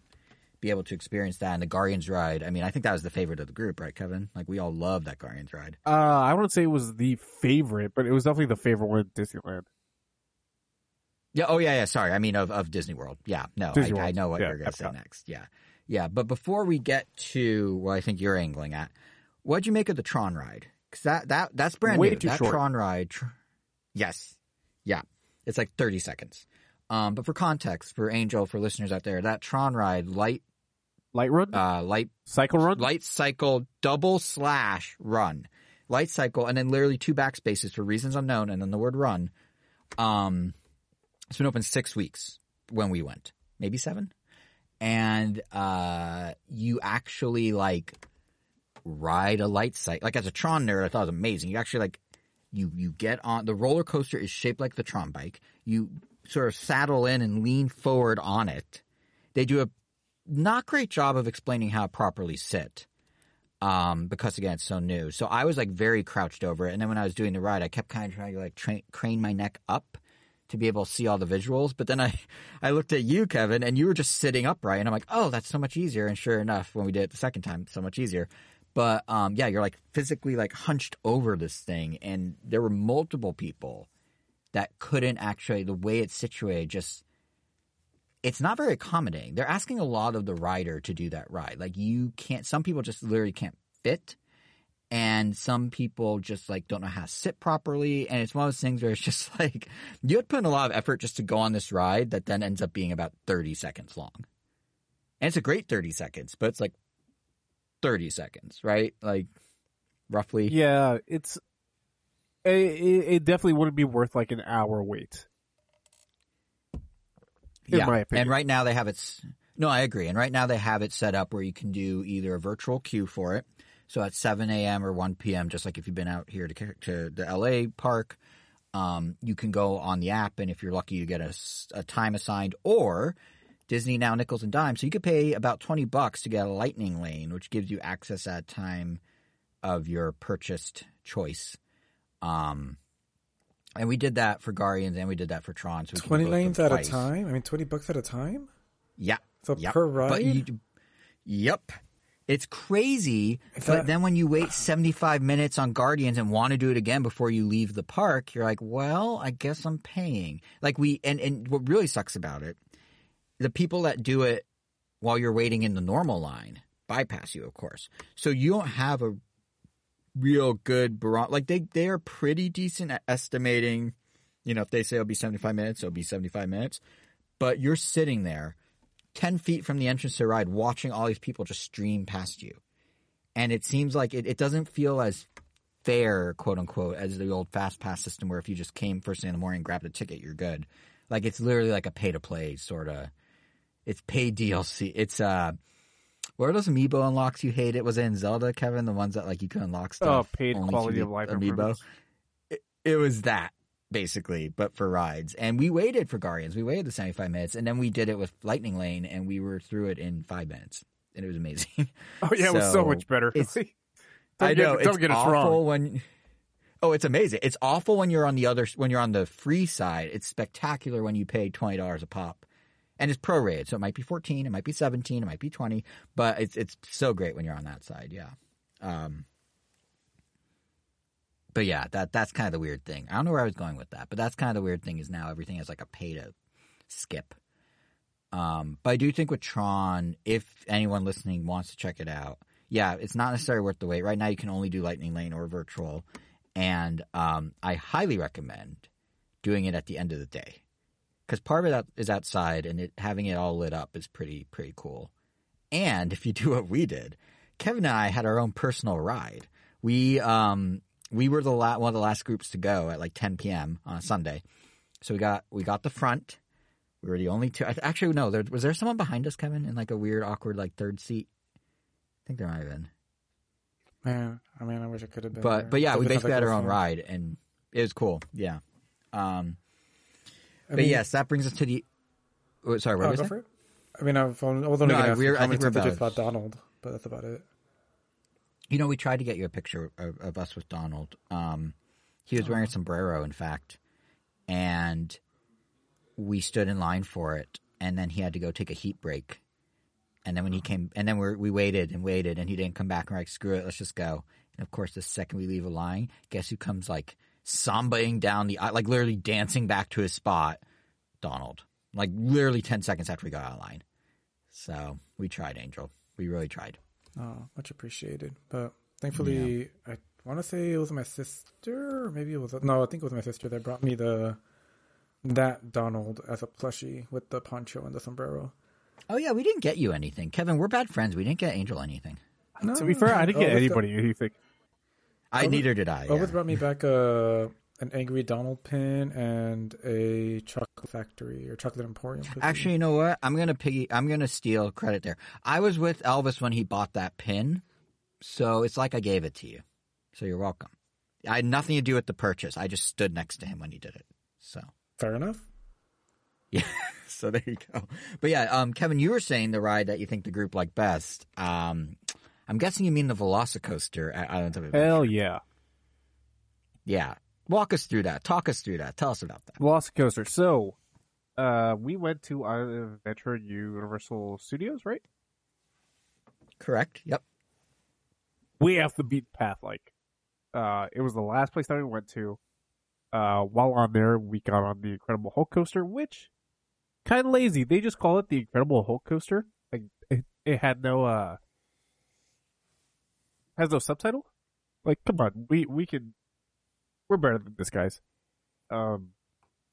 S1: be able to experience that. And the Guardians ride. I mean, I think that was the favorite of the group, right, Kevin? Like we all love that Guardians ride.
S3: Uh, I wouldn't say it was the favorite, but it was definitely the favorite one at Disneyland.
S1: Yeah. Oh, yeah. Yeah. Sorry. I mean, of, of Disney World. Yeah. No, I, I know what
S3: Yeah,
S1: you're going to say next. Yeah. Yeah. But before we get to what I think you're angling at, what'd you make of the Tron ride? Because that, that, that's brand
S3: Way
S1: new.
S3: too
S1: that
S3: short.
S1: Tron ride. Tr- yes. Yeah. It's like 30 seconds. Um, but for context, for Angel, for listeners out there, that Tron ride, light,
S3: Light run,
S1: uh, light
S3: cycle run.
S1: light cycle double slash run light cycle and then literally two backspaces for reasons unknown and then the word run um it's been open six weeks when we went maybe seven. And uh you actually like ride a light cycle like as a tron nerd i thought it was amazing. You actually like you you get on the roller coaster is shaped like the tron bike. You sort of saddle in and lean forward on it. They do a not great job of explaining how to properly sit um, because again it's so new. So I was like very crouched over it, and then when I was doing the ride, I kept kind of trying to like tra- crane my neck up to be able to see all the visuals. But then I I looked at you, Kevin, and you were just sitting upright, and I'm like, oh, that's so much easier. And sure enough, when we did it the second time, so much easier. But um, yeah, you're like physically like hunched over this thing, and there were multiple people that couldn't actually the way it's situated just it's not very accommodating. They're asking a lot of the rider to do that ride. Like you can't some people just literally can't fit and some people just like don't know how to sit properly and it's one of those things where it's just like you to put in a lot of effort just to go on this ride that then ends up being about 30 seconds long. And it's a great 30 seconds, but it's like 30 seconds, right? Like roughly.
S3: Yeah, it's it, it it definitely wouldn't be worth like an hour wait. in my opinion.
S1: And right now they have it. No, I agree. And right now they have it set up where you can do either a virtual queue for it. So at 7 a.m. or 1 p.m., just like if you've been out here to, to the LA park, um, you can go on the app, and if you're lucky, you get a time assigned. Or Disney now nickels and dimes, so you could pay about 20 bucks to get a lightning lane, which gives you access at a time of your purchased choice. Um, and we did that for Guardians, and we did that for Tron. So we
S2: Twenty lanes
S1: of
S2: at a time. I mean, twenty bucks at a time.
S1: Yeah.
S2: So
S1: Yep.
S2: per ride.
S1: You, yep. It's crazy. But then when you wait 75 minutes on Guardians and want to do it again before you leave the park, you're like, well, I guess I'm paying. Like we, and, and what really sucks about it, the people that do it while you're waiting in the normal line bypass you, of course. So you don't have a real good barometer. Like they, they are pretty decent at estimating, you know, if they say it'll be 75 minutes, it'll be 75 minutes. But you're sitting there 10 feet from the entrance to the ride watching all these people just stream past you. And it seems like it, it doesn't feel as fair, quote unquote, as the old fast pass system where if you just came first thing in the morning, grabbed a ticket, you're good. Like it's literally like a pay to play sort of. It's paid DLC. It's uh where are those amiibo unlocks you hate? It Was in Zelda, Kevin? The ones that like you could unlock stuff.
S3: Oh, paid quality of life
S1: amiibo. It, it was that basically, but for rides. And we waited for Guardians. We waited the seventy five minutes, and then we did it with Lightning Lane, and we were through it in five minutes, and it was amazing.
S3: Oh yeah, it was so
S1: So,
S3: much better. Don't
S1: I
S3: get-
S1: know
S3: don't
S1: it's
S3: get us
S1: awful
S3: wrong.
S1: when. Oh, it's amazing. It's awful when you're on the other when you're on the free side. It's spectacular when you pay twenty dollars a pop, and it's prorated, so it might be fourteen, it might be seventeen, it might be twenty, but it's it's so great when you're on that side. Yeah. Um. But yeah, that that's kind of the weird thing. I don't know where I was going with that, but that's kind of the weird thing is now everything is like a pay to skip. Um, but I do think with Tron, if anyone listening wants to check it out, yeah, it's not necessarily worth the wait. Right now, you can only do Lightning Lane or Virtual, and um, I highly recommend doing it at the end of the day because part of it is outside, and it, having it all lit up is pretty pretty cool. And if you do what we did, Kevin and I had our own personal ride. We um we were the la- one of the last groups to go at like 10 p.m. on a Sunday, so we got we got the front. We were the only two. Actually, no. There, was there someone behind us, Kevin, in like a weird, awkward, like third seat? I think there might have been.
S2: Man, I mean, I wish I could have been.
S1: But
S2: there.
S1: but yeah, we basically had our own ride, and it was cool. Yeah. Um. But
S2: mean,
S1: yes, that brings us to the. oh, sorry, what
S2: oh,
S1: was
S2: go
S1: that?
S2: I mean, I've only,
S1: No,
S2: going to ask
S1: we're- I think we're
S2: and digits
S1: about-
S2: about Donald, but that's about it.
S1: You know, we tried to get you a picture of, of us with Donald. Um, he was wearing a sombrero, in fact, and we stood in line for it. And then he had to go take a heat break. And then when he came, and then we we waited and waited, and he didn't come back. And we're like, screw it, let's just go. And of course, the second we leave a line, guess who comes like sambaing down the aisle, like literally dancing back to his spot? Donald. Like literally ten seconds after we got out of line. So we tried, Angel. We really tried.
S2: Oh, much appreciated. But thankfully, I want to say it was my sister, or maybe it was no, I think it was my sister that brought me the that Donald as a plushie with the poncho and the sombrero.
S1: Oh yeah, we didn't get you anything, Kevin. We're bad friends. We didn't get Angel anything.
S2: No,
S3: To be fair, I didn't oh, get
S2: Elvis got-
S3: anybody anything.
S1: I
S2: Elvis-
S1: neither did I.
S2: Elvis
S1: yeah.
S2: brought me back a an angry Donald pin and a chocolate factory or chocolate emporium. cookie.
S1: Actually, you know what? I'm gonna piggy. I'm gonna steal credit there. I was with Elvis when he bought that pin, so it's like I gave it to you. So you're welcome. I had nothing to do with the purchase. I just stood next to him when he did it. So
S2: fair enough.
S1: yeah. So there you go. But yeah, um, Kevin, you were saying the ride that you think the group liked best. Um, I'm guessing you mean the Velocicoaster at Islands of Adventure.
S3: Hell yeah.
S1: Yeah. Walk us through that. Talk us through that. Tell us about that.
S3: Velocicoaster. So, uh, we went to Adventure Universal Studios, right?
S1: Correct. Yep.
S3: Way off the beaten path. Like, uh, it was the last place that we went to. Uh, while on there, we got on the Incredible Hulk coaster, which kind of lazy. They just call it the Incredible Hulk coaster. Like, it, it had no uh, has no subtitle. Like, come on, we we can, we're better than this, guys. Um,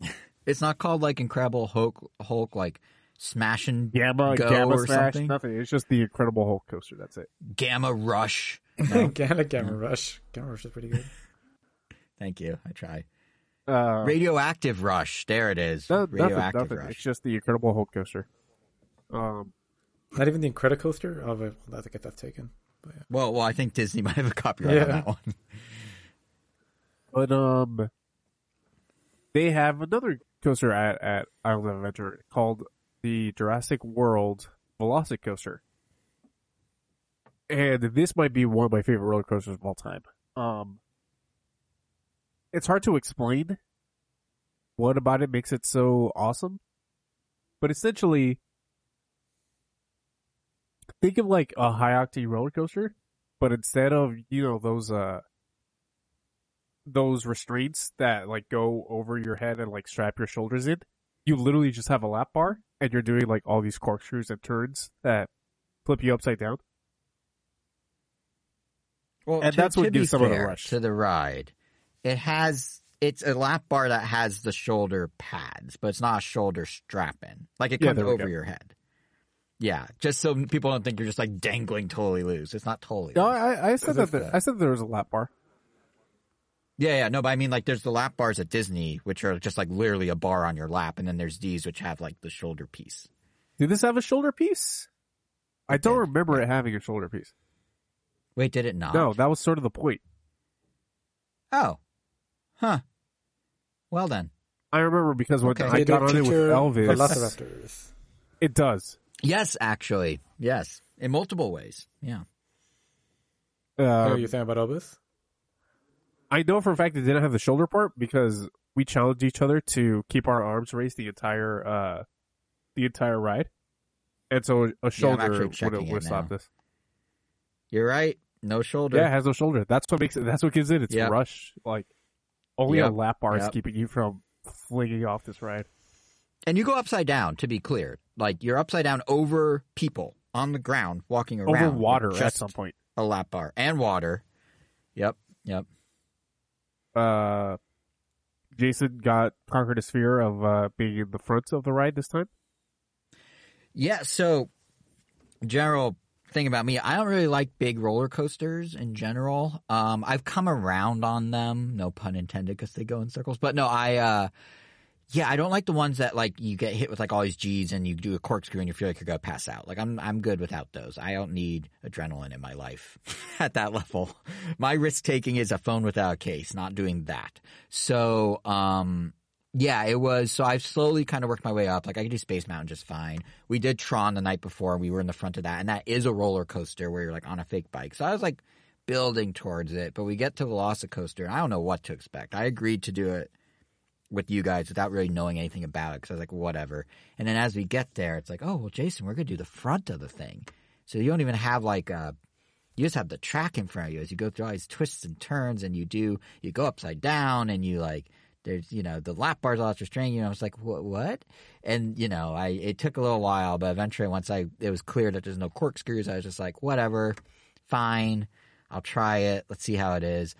S1: It's not called like Incredible Hulk, Hulk like smashing
S3: Gamma,
S1: Go
S3: Gamma
S1: or
S3: Smash,
S1: something?
S3: nothing. It's just the Incredible Hulk coaster. That's it.
S1: Gamma Rush. No?
S2: Gamma Gamma Rush. Gamma Rush is pretty good.
S1: Thank you. I try.
S3: Uh,
S1: Radioactive Rush. There it is.
S3: no,
S1: Radioactive
S3: nothing.
S1: Rush.
S3: It's just the Incredible Hulk coaster. Um,
S2: Not even the Incredible Incredicoaster. Oh, but I think that's taken. But yeah.
S1: Well, well, I think Disney might have a copyright on that one.
S3: But um, they have another coaster at at Island of Adventure called the Jurassic World Velocicoaster, and this might be one of my favorite roller coasters of all time. Um, it's hard to explain what about it makes it so awesome, but essentially, think of like a high octane roller coaster, but instead of you know those uh those restraints that like go over your head and like strap your shoulders in, you literally just have a lap bar and you're doing like all these corkscrews and turns that flip you upside down.
S1: Well,
S3: And
S1: to-
S3: that's what
S1: be
S3: some of the rush.
S1: to the ride. It has it's a lap bar that has the shoulder pads, but it's not a shoulder strap in. Like it
S3: Yeah,
S1: comes
S3: we
S1: over your head. Yeah, just so people don't think you're just like dangling totally loose. It's not totally.
S3: No,
S1: loose.
S3: I, I said that the,
S2: that-
S3: I said there was a lap bar.
S1: Yeah, yeah, no, but I mean like there's the lap bars at Disney, which are just like literally a bar on your lap, and then there's these which have like the shoulder piece.
S3: Did this have a shoulder piece? I don't
S1: did.
S3: remember it having a shoulder piece.
S1: Wait, did it not?
S3: No, that was sort of the point.
S1: Oh, huh. Well then,
S3: I remember because when
S1: Okay.
S3: I got on it with
S2: feature
S3: Elvis,
S2: Velociraptors.
S3: it does.
S1: yes, actually, yes, in multiple ways. Yeah.
S2: What
S3: Uh,
S2: are you saying about Elvis?
S3: I know for a fact it didn't have the shoulder part because we challenged each other to keep our arms raised the entire uh the entire ride, and so a shoulder
S1: actually
S3: would have
S1: it
S3: would stop this.
S1: You're right. No shoulder.
S3: Yeah, it has no shoulder. That's what makes it. That's what gives it its
S1: Yep.
S3: rush. Like only a lap bar is keeping you from flinging off this ride.
S1: And you go upside down, to be clear. Like you're upside down over people on the ground walking around.
S3: Over water at some point.
S1: A lap bar and water. Yep. Yep.
S3: Uh, Jason got conquered his fear of uh, being in the front of the ride this time.
S1: Yeah. So, general thing about me, I don't really like big roller coasters in general. Um, I've come around on them, no pun intended, because they go in circles. But no, I, uh, yeah, I don't like the ones that like you get hit with like all these G's and you do a corkscrew and you feel like you're gonna pass out. Like I'm, I'm good without those. I don't need adrenaline in my life at that level. My risk taking is a phone without a case, not doing that. So, um, yeah, it was. So I've slowly kind of worked my way up. Like I could do Space Mountain just fine. We did Tron the night before. And we were in the front of that, and that is a roller coaster where you're like on a fake bike. So I was like building towards it. But we get to Velocicoaster, and I don't know what to expect. I agreed to do it with you guys without really knowing anything about it because I was like, whatever. And then as we get there, it's like, oh well, Jason, we're gonna do the front of the thing. So you don't even have like a you just have the track in front of you as you go through all these twists and turns and you do you go upside down and you like there's you know the lap bars all restraining you know, I was like what what and you know I it took a little while but eventually once I it was clear that there's no corkscrews I was just like whatever fine I'll try it let's see how it is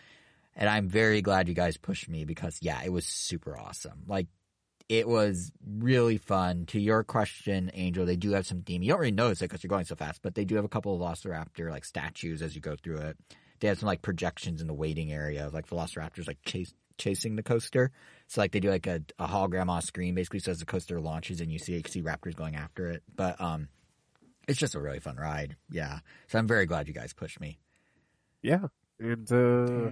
S1: and I'm very glad you guys pushed me because yeah it was super awesome like it was really fun. To your question, Angel, they do have some theme. You don't really notice it because you're going so fast, but they do have a couple of Velociraptor like statues as you go through it. They have some like projections in the waiting area of like Velociraptors like chase, chasing the coaster. So like they do like a, a hologram on screen basically so as the coaster launches and you see you see raptors going after it. But um, it's just a really fun ride. Yeah. So I'm very glad you guys pushed me.
S3: Yeah, and uh,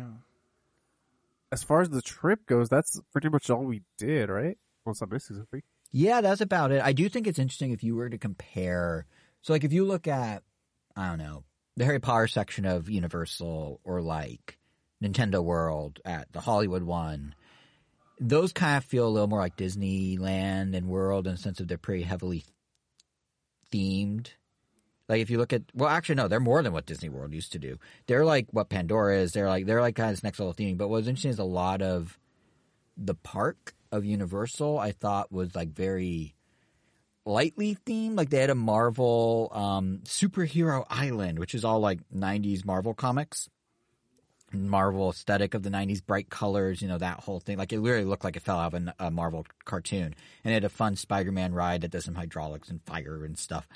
S3: as far as the trip goes, that's pretty much all we did, right? Unless I'm missing something.
S1: Yeah, that's about it. I do think it's interesting if you were to compare. So, like, if you look at, I don't know, the Harry Potter section of Universal or like Nintendo World at the Hollywood one, those kind of feel a little more like Disneyland and World in the sense of they're pretty heavily themed. Like if you look at, well, actually no, they're more than what Disney World used to do. They're like what Pandora is. They're like they're like kind of this next level theming. But what's interesting is a lot of the park of Universal I thought was like very lightly themed. Like they had a Marvel um, superhero island, which is all like '90s Marvel comics, Marvel aesthetic of the '90s, bright colors, you know that whole thing. Like it literally looked like it fell out of a, a Marvel cartoon, and it had a fun Spider-Man ride that does some hydraulics and fire and stuff.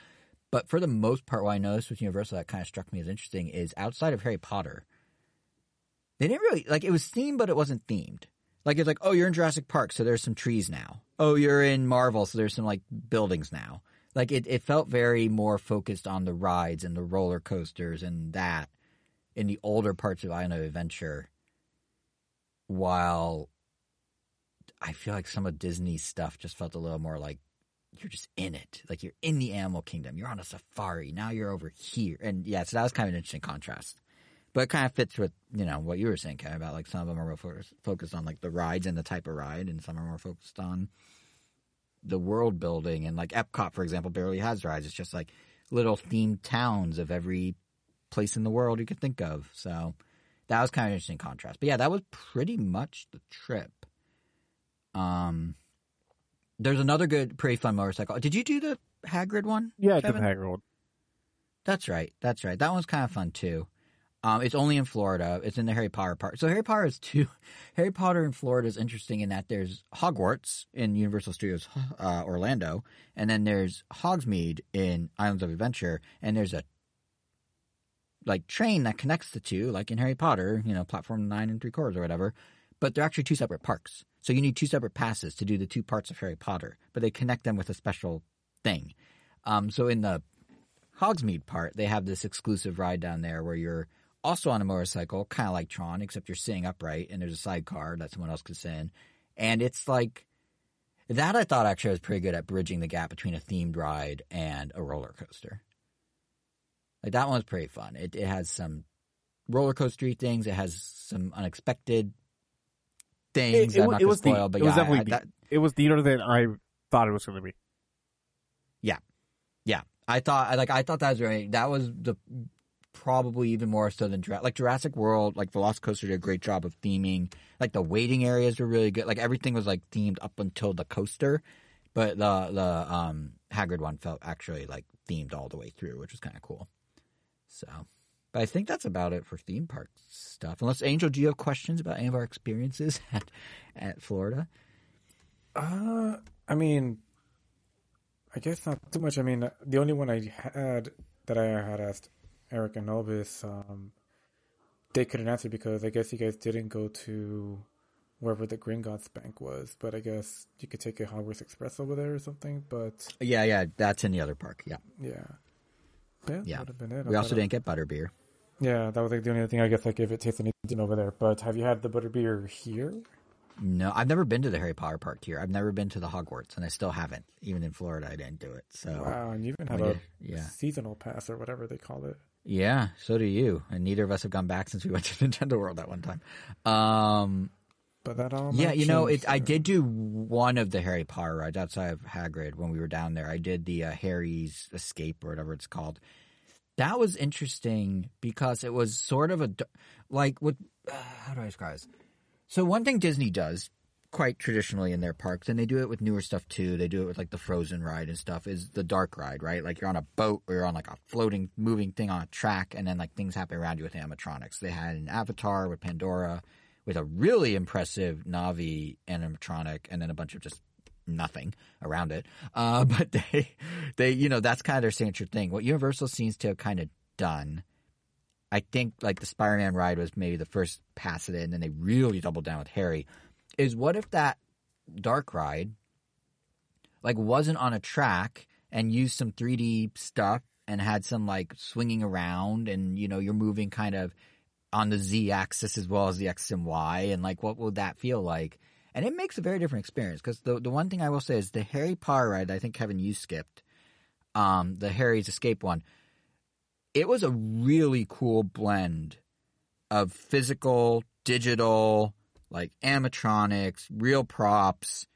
S1: But for the most part, what I noticed with Universal that kind of struck me as interesting is outside of Harry Potter, they didn't really like it was themed, but it wasn't themed. Like it's like, oh, you're in Jurassic Park, so there's some trees now. Oh, you're in Marvel, so there's some like buildings now. Like it, it felt very more focused on the rides and the roller coasters and that in the older parts of Island of Adventure. While I feel like some of Disney's stuff just felt a little more like you're just in it. Like you're in the animal kingdom. You're on a safari. Now you're over here. And yeah, so that was kind of an interesting contrast. But it kind of fits with, you know, what you were saying, Kevin, about like some of them are more focused, focused on like the rides and the type of ride, and some are more focused on the world building. And like Epcot, for example, barely has rides. It's just like little themed towns of every place in the world you could think of. So that was kind of an interesting contrast. But yeah, that was pretty much the trip. Um, there's another good, pretty fun motorcycle. Did you do the Hagrid one?
S3: Yeah, I did the Hagrid one.
S1: That's right. That's right. That one's kind of fun too. Um, it's only in Florida. It's in the Harry Potter part. So Harry Potter is two. Harry Potter in Florida is interesting in that there's Hogwarts in Universal Studios uh, Orlando, and then there's Hogsmeade in Islands of Adventure, and there's a like train that connects the two, like in Harry Potter, you know, platform nine and three quarters or whatever. But they're actually two separate parks, so you need two separate passes to do the two parts of Harry Potter. But they connect them with a special thing. Um, so in the Hogsmeade part, they have this exclusive ride down there where you're also on a motorcycle, kind of like Tron, except you're sitting upright and there's a sidecar that someone else could sit in. And it's like, that I thought actually was pretty good at bridging the gap between a themed ride and a roller coaster. Like that one was pretty fun. It, it has some roller coaster things. It has some unexpected things.
S3: It, it,
S1: not
S3: it was
S1: spoil,
S3: the,
S1: but
S3: it was
S1: yeah, I-
S3: definitely
S1: I-
S3: the,
S1: that-
S3: it was neater than I thought it was going to be. Yeah, yeah.
S1: I thought like I thought that was right. That was the probably even more so than like Jurassic World. Like Velocicoaster did a great job of theming. Like the waiting areas were really good. Like everything was like themed up until the coaster, but the the um Hagrid one felt actually like themed all the way through, which was kind of cool. So, but I think that's about it for theme park stuff. Unless Angel, do you have questions about any of our experiences at at Florida?
S2: Uh, I mean, I guess not too much. I mean, the only one I had that I had asked Eric and Elvis, um, they couldn't answer because I guess you guys didn't go to wherever the Gringotts Bank was. But I guess you could take a Hogwarts Express over there or something. But
S1: Yeah, yeah, that's in the other park. Yeah,
S2: yeah, yeah,
S1: Yeah.
S2: That would have been it.
S1: we also didn't get butterbeer.
S2: Yeah, that was like the only thing I guess like if it tastes anything over there. But have you had the butterbeer here?
S1: No, I've never been to the Harry Potter park here. I've never been to the Hogwarts, and I still haven't. Even in Florida, I didn't do it. So
S2: Wow, and you even have a
S1: did- yeah.
S2: seasonal pass or whatever they call it.
S1: yeah, so do you. And neither of us have gone back since we went to Nintendo World that one time. Um,
S2: But that all
S1: yeah, you know, it, I did do one of the Harry Potter rides outside of Hagrid when we were down there. I did the uh, Harry's Escape or whatever it's called. That was interesting because it was sort of a like what? Uh, how do I describe this? So one thing Disney does quite traditionally in their parks, and they do it with newer stuff too. They do it with like the Frozen ride and stuff. Is the dark ride, right? Like you're on a boat or you're on like a floating, moving thing on a track, and then like things happen around you with animatronics. They had an Avatar with Pandora, with a really impressive Navi animatronic, and then a bunch of just nothing around it. Uh, but they, they, you know, that's kind of their signature thing. What Universal seems to have kind of done. I think like the Spider-Man ride was maybe the first pass at it, and then they really doubled down with Harry. Is what if that dark ride, like, wasn't on a track and used some 3D stuff and had some like swinging around, and you know you're moving kind of on the Z axis as well as the X and Y, and like what would that feel like? And it makes a very different experience because the the one thing I will say is the Harry Potter ride. I think Kevin you skipped, um, the Harry's Escape one. It was a really cool blend of physical, digital, like animatronics, real props,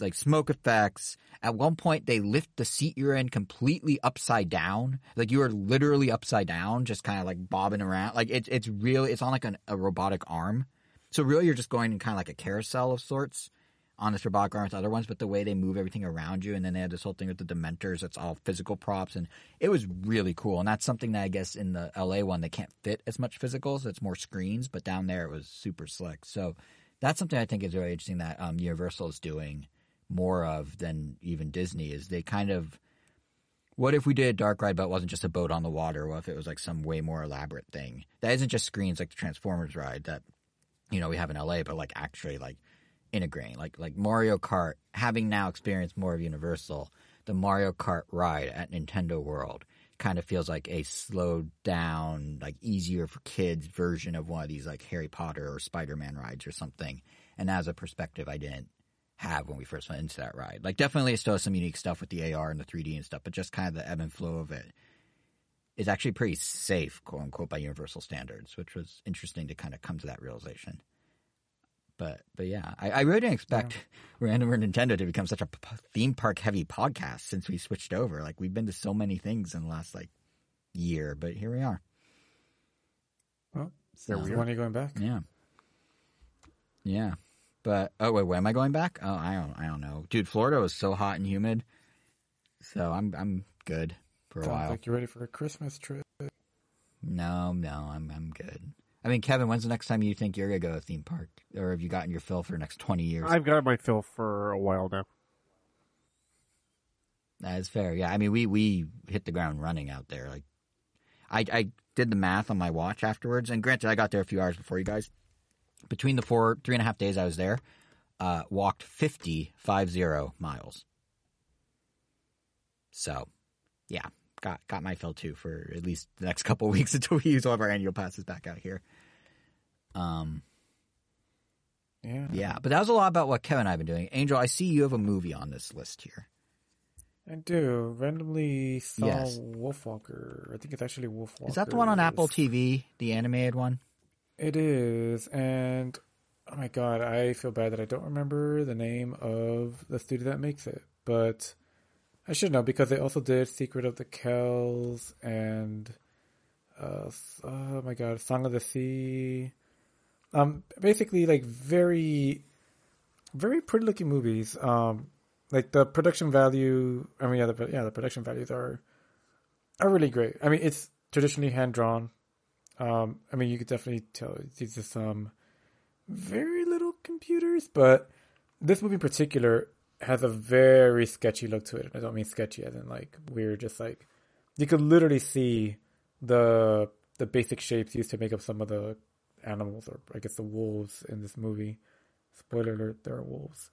S1: like smoke effects. At one point, they lift the seat you're in completely upside down. Like you are literally upside down, just kind of like bobbing around. Like it's it's really it's on like an, a robotic arm. So really, you're just going in kind of like a carousel of sorts on this robotic arm with other ones. But the way they move everything around you, and then they had this whole thing with the Dementors. That's all physical props, and it was really cool. And that's something that I guess in the LA one they can't fit as much physical, so it's more screens. But down there, it was super slick. So that's something I think is really interesting that um, Universal is doing more of than even Disney. Is they kind of what if we did a dark ride, but it wasn't just a boat on the water? What if it was like some way more elaborate thing that isn't just screens like the Transformers ride that you know we have in LA, but like actually like integrating, like like Mario Kart. Having now experienced more of Universal, the Mario Kart ride at Nintendo World kind of feels like a slowed down, like easier for kids version of one of these like Harry Potter or Spider Man rides or something. And as a perspective, I didn't have when we first went into that ride. Like definitely it still has some unique stuff with the AR and the 3D and stuff, but just kind of the ebb and flow of it is actually pretty safe, quote unquote, by Universal standards, which was interesting to kind of come to that realization. But but yeah, I, I really didn't expect Randomer Nintendo to become such a p- theme park heavy podcast since we switched over. Like we've been to so many things in the last like year, but here we are.
S2: Well,
S1: So,
S3: we
S2: When are you going back?
S1: yeah. Yeah. But oh wait, when am I going back? Oh, I don't I don't know. Dude, Florida was so hot and humid. So I'm I'm good for a
S2: Sounds
S1: while.
S2: like you're ready for a Christmas trip.
S1: No, no, I'm I'm good. I mean, Kevin, when's the next time you think you're gonna go to a theme park, or have you gotten your fill for the next twenty years?
S3: I've got my fill for a while now.
S1: That is fair. Yeah, I mean, we we hit the ground running out there. Like, I I did the math on my watch afterwards, and granted, I got there a few hours before you guys. Between the four three and a half days I was there, uh, walked 50, five zero miles. So, yeah, got got my fill too for at least the next couple weeks until we use all of our annual passes back out here. Um,
S2: Yeah.
S1: yeah, but that was a lot about what Kevin and I've been doing. Angel, I see you have a movie on this list here.
S2: I do. Randomly saw
S1: Yes.
S2: Wolfwalker. I think it's actually Wolfwalker.
S1: Is that the one on Apple TV, the animated one?
S2: It is, and oh my god, I feel bad that I don't remember the name of the studio that makes it, but I should know because they also did Secret of the Kells and uh, oh my god, Song of the Sea. Um, basically like very, very pretty looking movies. Um, like the production value. I mean, yeah, the yeah, the production values are are really great. I mean, it's traditionally hand drawn. Um, I mean, you could definitely tell these are some very little computers, but this movie in particular has a very sketchy look to it. I don't mean sketchy as in like weird, just like you could literally see the the basic shapes used to make up some of the animals, or I guess the wolves in this movie. Spoiler alert: there are wolves,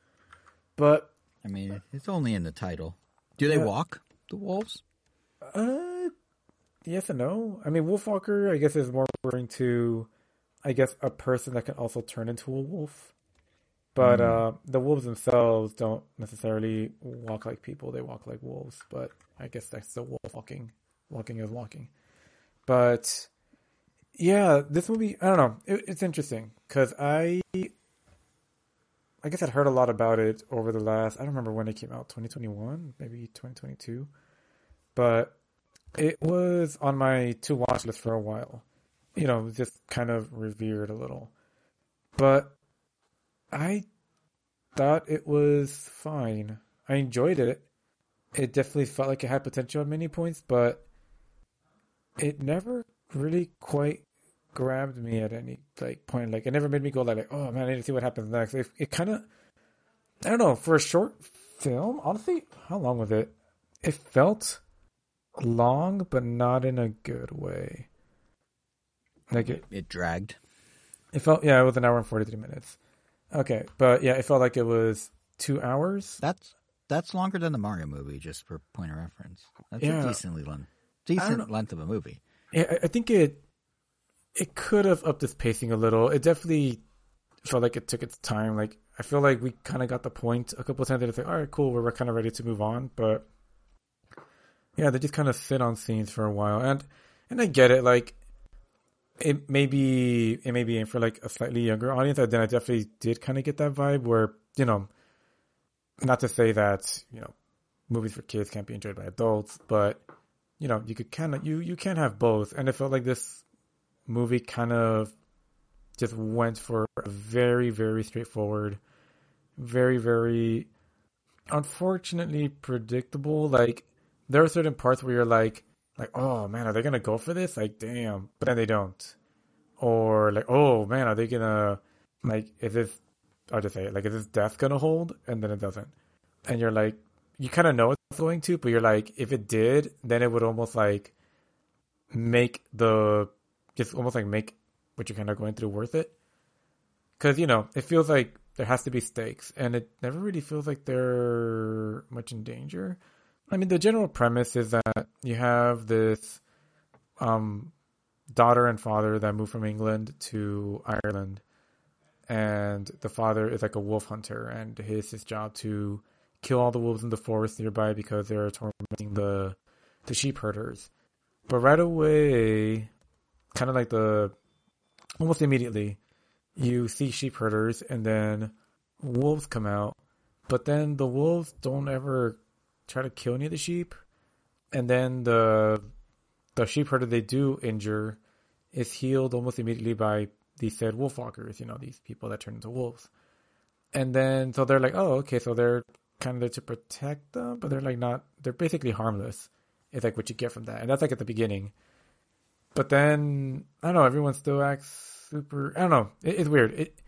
S2: but
S1: I mean, it's only in the title. Do they
S2: Yeah.
S1: walk the wolves?
S2: Uh, yes and no. I mean, Wolfwalker, I guess, is more referring to, I guess, a person that can also turn into a wolf. But uh, the wolves themselves don't necessarily walk like people; they walk like wolves. But I guess that's still wolf walking. Walking is walking. But yeah, this movie, I don't know. It, it's interesting because I, I guess I'd heard a lot about it over the last. I don't remember when it came out. Twenty twenty one, maybe twenty twenty two but it was on my to watch list for a while. You know, just kind of revered a little. But I thought it was fine. I enjoyed it. It definitely felt like it had potential at many points, but it never really quite grabbed me at any like point. Like it never made me go like, "Oh man, I need to see what happens next." It, it kind of, I don't know, for a short film. Honestly, how long was it? It felt long, but not in a good way. Like it,
S1: It dragged.
S2: it felt yeah, it was an hour and forty three minutes. Okay, but yeah, it felt like it was two hours.
S1: That's that's longer than the Mario movie, just for point of reference. That's
S2: Yeah.
S1: a decently length, decent length of a movie.
S2: Yeah, I- think it it could have upped its pacing a little. It definitely felt like it took its time. Like I feel like we kind of got the point a couple of times. And it's like, all right, cool, we're, we're kind of ready to move on. But yeah, they just kind of sit on scenes for a while, and and I get it. Like it may be it may be in for like a slightly younger audience. Then I definitely did kind of get that vibe where you know, not to say that you know, movies for kids can't be enjoyed by adults, but you know, you could kind of you you can have both, and it felt like this movie kind of just went for a very very straightforward, very very unfortunately predictable. Like there are certain parts where you're like like oh man, are they gonna go for this? Like damn, but then they don't, or like oh man, are they gonna like is this I'll just say it, like is this death gonna hold? And then it doesn't, and you're like you kind of know it's going to, but you're like, if it did, then it would almost like make the just almost like make what you're kind of going through worth it. Because you know, it feels like there has to be stakes, and it never really feels like they're much in danger. I mean, the general premise is that you have this um, daughter and father that move from England to Ireland, and the father is like a wolf hunter, and his his job to kill all the wolves in the forest nearby because they're tormenting the the sheep herders. But right away, kind of like the almost immediately, you see sheep herders and then wolves come out. But then the wolves don't ever try to kill any of the sheep. And then the the sheep herder they do injure is healed almost immediately by these said wolfwalkers, you know, these people that turn into wolves. And then so they're like, oh, okay, so they're kind of there to protect them, but they're like not. They're basically harmless. It's like what you get from that, and that's like at the beginning. But then I don't know. Everyone still acts super. I don't know. It, it's weird. It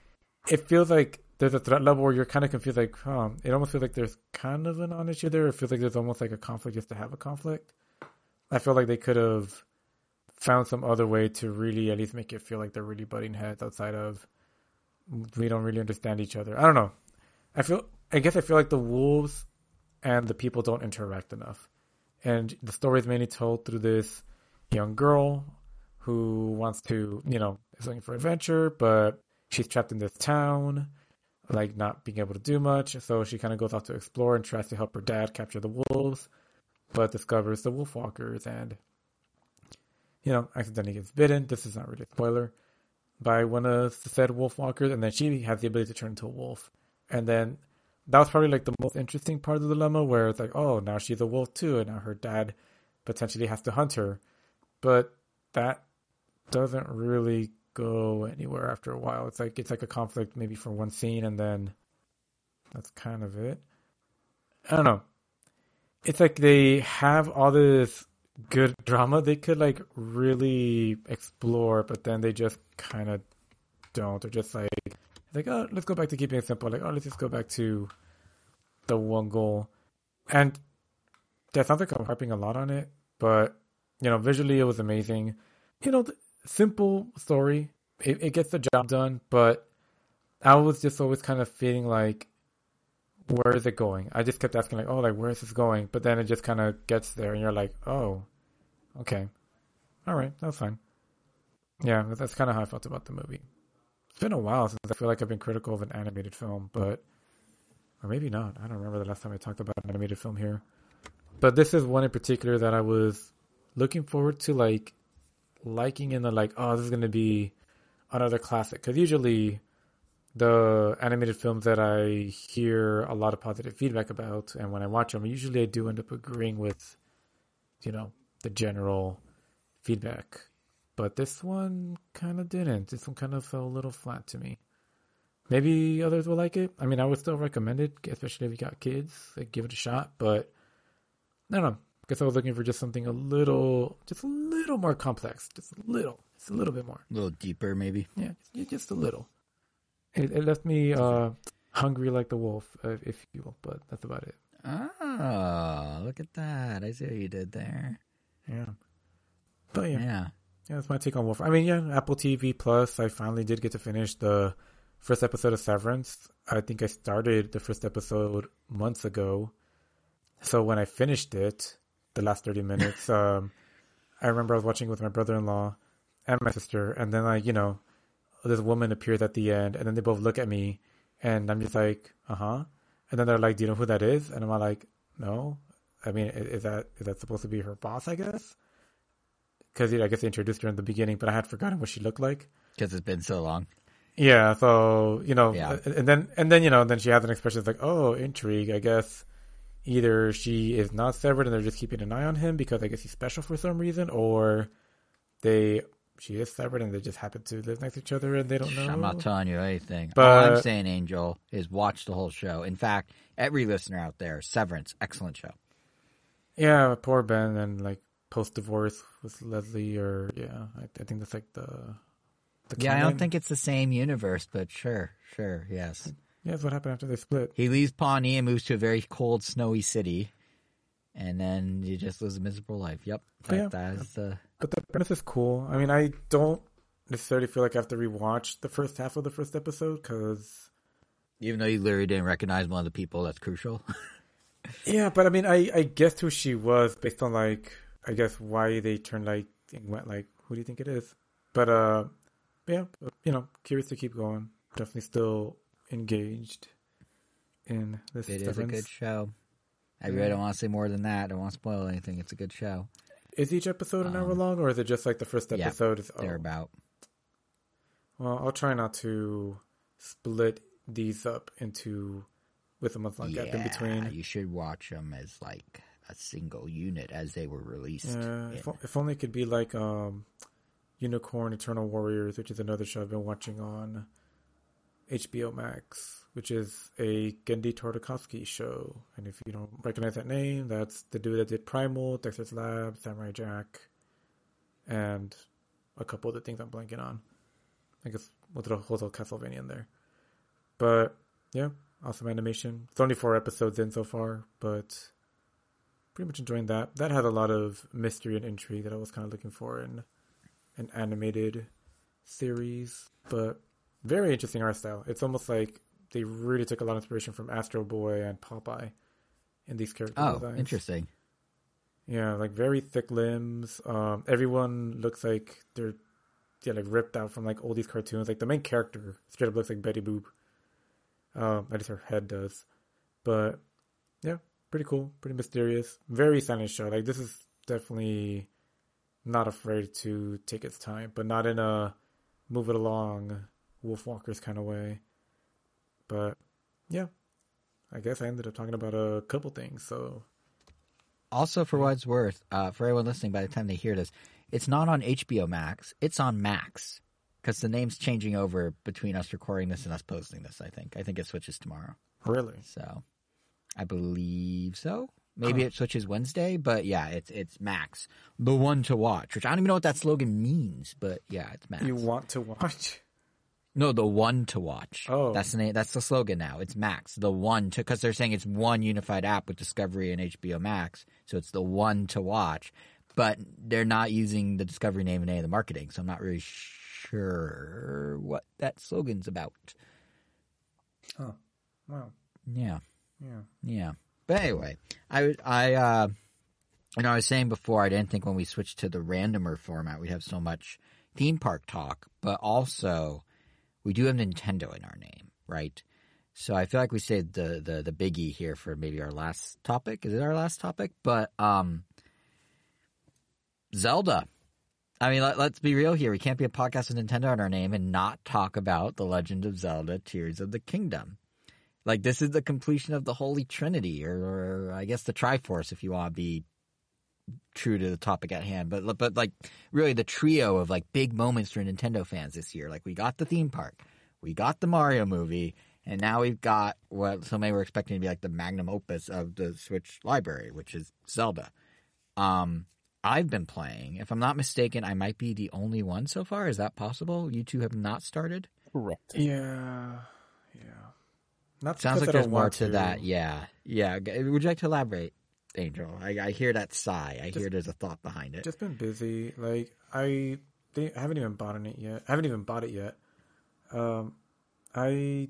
S2: it feels like there's a threat level where you're kind of confused. Like, huh? It almost feels like there's kind of an on issue there. It feels like there's almost like a conflict just to have a conflict. I feel like they could have found some other way to really at least make it feel like they're really butting heads outside of we don't really understand each other. I don't know. I feel I guess I feel like the wolves and the people don't interact enough. and the story is mainly told through this young girl who wants to, you know, is looking for adventure, but she's trapped in this town, like not being able to do much. So she kind of goes out to explore and tries to help her dad capture the wolves, but discovers the wolfwalkers and, you know, accidentally gets bitten. This is not really a spoiler by one of the said wolfwalkers, and then she has the ability to turn into a wolf. And then that was probably like the most interesting part of the dilemma, where it's like, oh, now she's a wolf too, and now her dad potentially has to hunt her. But that doesn't really go anywhere after a while. It's like it's like a conflict maybe for one scene, and then that's kind of it. I don't know. It's like they have all this good drama they could like really explore, but then they just kind of don't. They're just like like oh, let's go back to keeping it simple. Like oh, let's just go back to the one goal. And that sounds like I'm harping a lot on it, but you know, visually it was amazing. You know, simple story. It, it gets the job done, but I was just always kind of feeling like, where is it going? I just kept asking like, oh, like where is this going? But then it just kind of gets there, and you're like, oh, okay, all right, that's fine. Yeah, that's kind of how I felt about the movie. It's been a while since I feel like I've been critical of an animated film, but or maybe not. I don't remember the last time I talked about an animated film here. But this is one in particular that I was looking forward to, like liking in the like, oh, this is gonna be another classic. Because usually the animated films that I hear a lot of positive feedback about, and when I watch them, usually I do end up agreeing with, you know, the general feedback. But this one kind of didn't. This one kind of fell a little flat to me. Maybe others will like it. I mean, I would still recommend it, especially if you got kids. Like, give it a shot. But I don't know. I guess I was looking for just something a little, just a little more complex. Just a little. Just a little bit more.
S1: A little deeper, maybe.
S2: Yeah, just a little. It, it left me uh, hungry like the wolf, uh, if you will. But that's about it.
S1: Oh, look at that! I see what you did there.
S2: Yeah. But yeah,
S1: Yeah.
S2: yeah, that's my take on Wolf. I mean, yeah, Apple TV Plus. I finally did get to finish the first episode of Severance. I think I started the first episode months ago. So when I finished it, the last 30 minutes, um, I remember I was watching with my brother-in-law and my sister, and then like, you know, this woman appears at the end, and then they both look at me, and I'm just like, uh-huh. And then they're like, do you know who that is? And I'm like, no. I mean, is that, is that supposed to be her boss, I guess? Because I guess they introduced her in the beginning, but I had forgotten what she looked like.
S1: Because it's been so long.
S2: Yeah, so you know,
S1: Yeah.
S2: and then and then you know, then she has an expression that's like, "Oh, intrigue." I guess either she is not severed and they're just keeping an eye on him because I guess he's special for some reason, or they she is severed and they just happen to live next to each other and they don't know.
S1: I'm not telling you anything.
S2: But-
S1: All I'm saying, Angel, is watch the whole show. In fact, every listener out there, Severance, excellent show.
S2: yeah, poor Ben and like post divorce with Leslie, or yeah, I, I think that's like the. the
S1: Yeah, I don't think it's the same universe, but sure, sure, yes.
S2: Yeah, that's what happened after they split.
S1: He leaves Pawnee and moves to a very cold, snowy city, and then he just lives a miserable life. Yep, that,
S2: Yeah.
S1: that is the
S2: But the premise is cool. I mean, I don't necessarily feel like I have to rewatch the first half of the first episode because
S1: even though you literally didn't recognize one of the people. That's crucial.
S2: Yeah, but I mean, I I guessed who she was based on like I guess why they turned like and went like who do you think it is? But uh, yeah, you know, curious to keep going. Definitely still engaged in this.
S1: it is a good show. I really don't want to say more than that. I don't want to spoil anything. It's a good show.
S2: Is each episode an hour
S1: Um,
S2: long, or is it just like the first
S1: yeah,
S2: episode? is oh,
S1: They're about
S2: Well, I'll try not to split these up into with a month long gap in between.
S1: You should watch them as like a single unit as they were released.
S2: Yeah,
S1: in-
S2: if, if only it could be like um, Unicorn Eternal Warriors, which is another show I've been watching on HBO Max, which is a Genndy Tartakovsky show. And if you don't recognize that name, that's the dude that did Primal, Dexter's Lab, Samurai Jack, and a couple other things I'm blanking on. I guess we'll throw Hotel Castlevania in there. But yeah, awesome animation. It's only four episodes in so far, but pretty much enjoying that. That had a lot of mystery and intrigue that I was kind of looking for in an animated series, but very interesting art style. It's almost like they really took a lot of inspiration from Astro Boy and Popeye in these character
S1: oh,
S2: designs.
S1: interesting.
S2: Yeah, like very thick limbs. Um, everyone looks like they're yeah, like ripped out from like all these cartoons. Like the main character straight up looks like Betty Boop. Um, at least her head does. But yeah, pretty cool, pretty mysterious, very silent show. Like this is definitely not afraid to take its time, but not in a move it along Wolfwalkers kind of way. But yeah, I guess I ended up talking about a couple things. So
S1: Also, for what it's worth, uh, for everyone listening, by the time they hear this, it's not on HBO Max. It's on Max because the name's changing over between us recording this and us posting this. I think. I think it switches tomorrow.
S2: really,
S1: So, I believe so. Maybe
S2: Huh.
S1: it switches Wednesday, but yeah, it's it's Max, the one to watch. Which I don't even know what that slogan means, but yeah, it's Max.
S2: you want to watch?
S1: No, the one to watch.
S2: Oh.
S1: that's the name. That's the slogan now. It's Max, the one to because they're saying it's one unified app with Discovery and HBO Max, so it's the one to watch. But they're not using the Discovery name in any of the marketing, so I'm not really sure what that slogan's about.
S2: Oh, wow,
S1: Yeah.
S2: yeah.
S1: Yeah. But anyway, I I uh you know I was saying before I didn't think when we switched to the randomer format we'd have so much theme park talk, but also we do have Nintendo in our name, right? So I feel like we saved the the the biggie here for maybe our last topic. Is it our last topic? But um Zelda. I mean, let, let's be real here. We can't be a podcast with Nintendo in our name and not talk about The Legend of Zelda Tears of the Kingdom. Like this is the completion of the Holy Trinity, or, or I guess the Triforce, if you want to be true to the topic at hand. But but like really the trio of like big moments for Nintendo fans this year. Like we got the theme park, we got the Mario movie, and now we've got what so many were expecting to be like the magnum opus of the Switch library, which is Zelda. Um, I've been playing. If I'm not mistaken, I might be the only one so far. Is that possible? You two have not started.
S3: Correct.
S2: Yeah, yeah. Not
S1: Sounds like there's more
S2: want
S1: to, that. Yeah, yeah. Would you like to elaborate, Angel? I, I hear that sigh. I hear there's a thought behind it.
S2: Just been busy. Like I, I haven't even bought it yet. I haven't even bought it yet. Um, I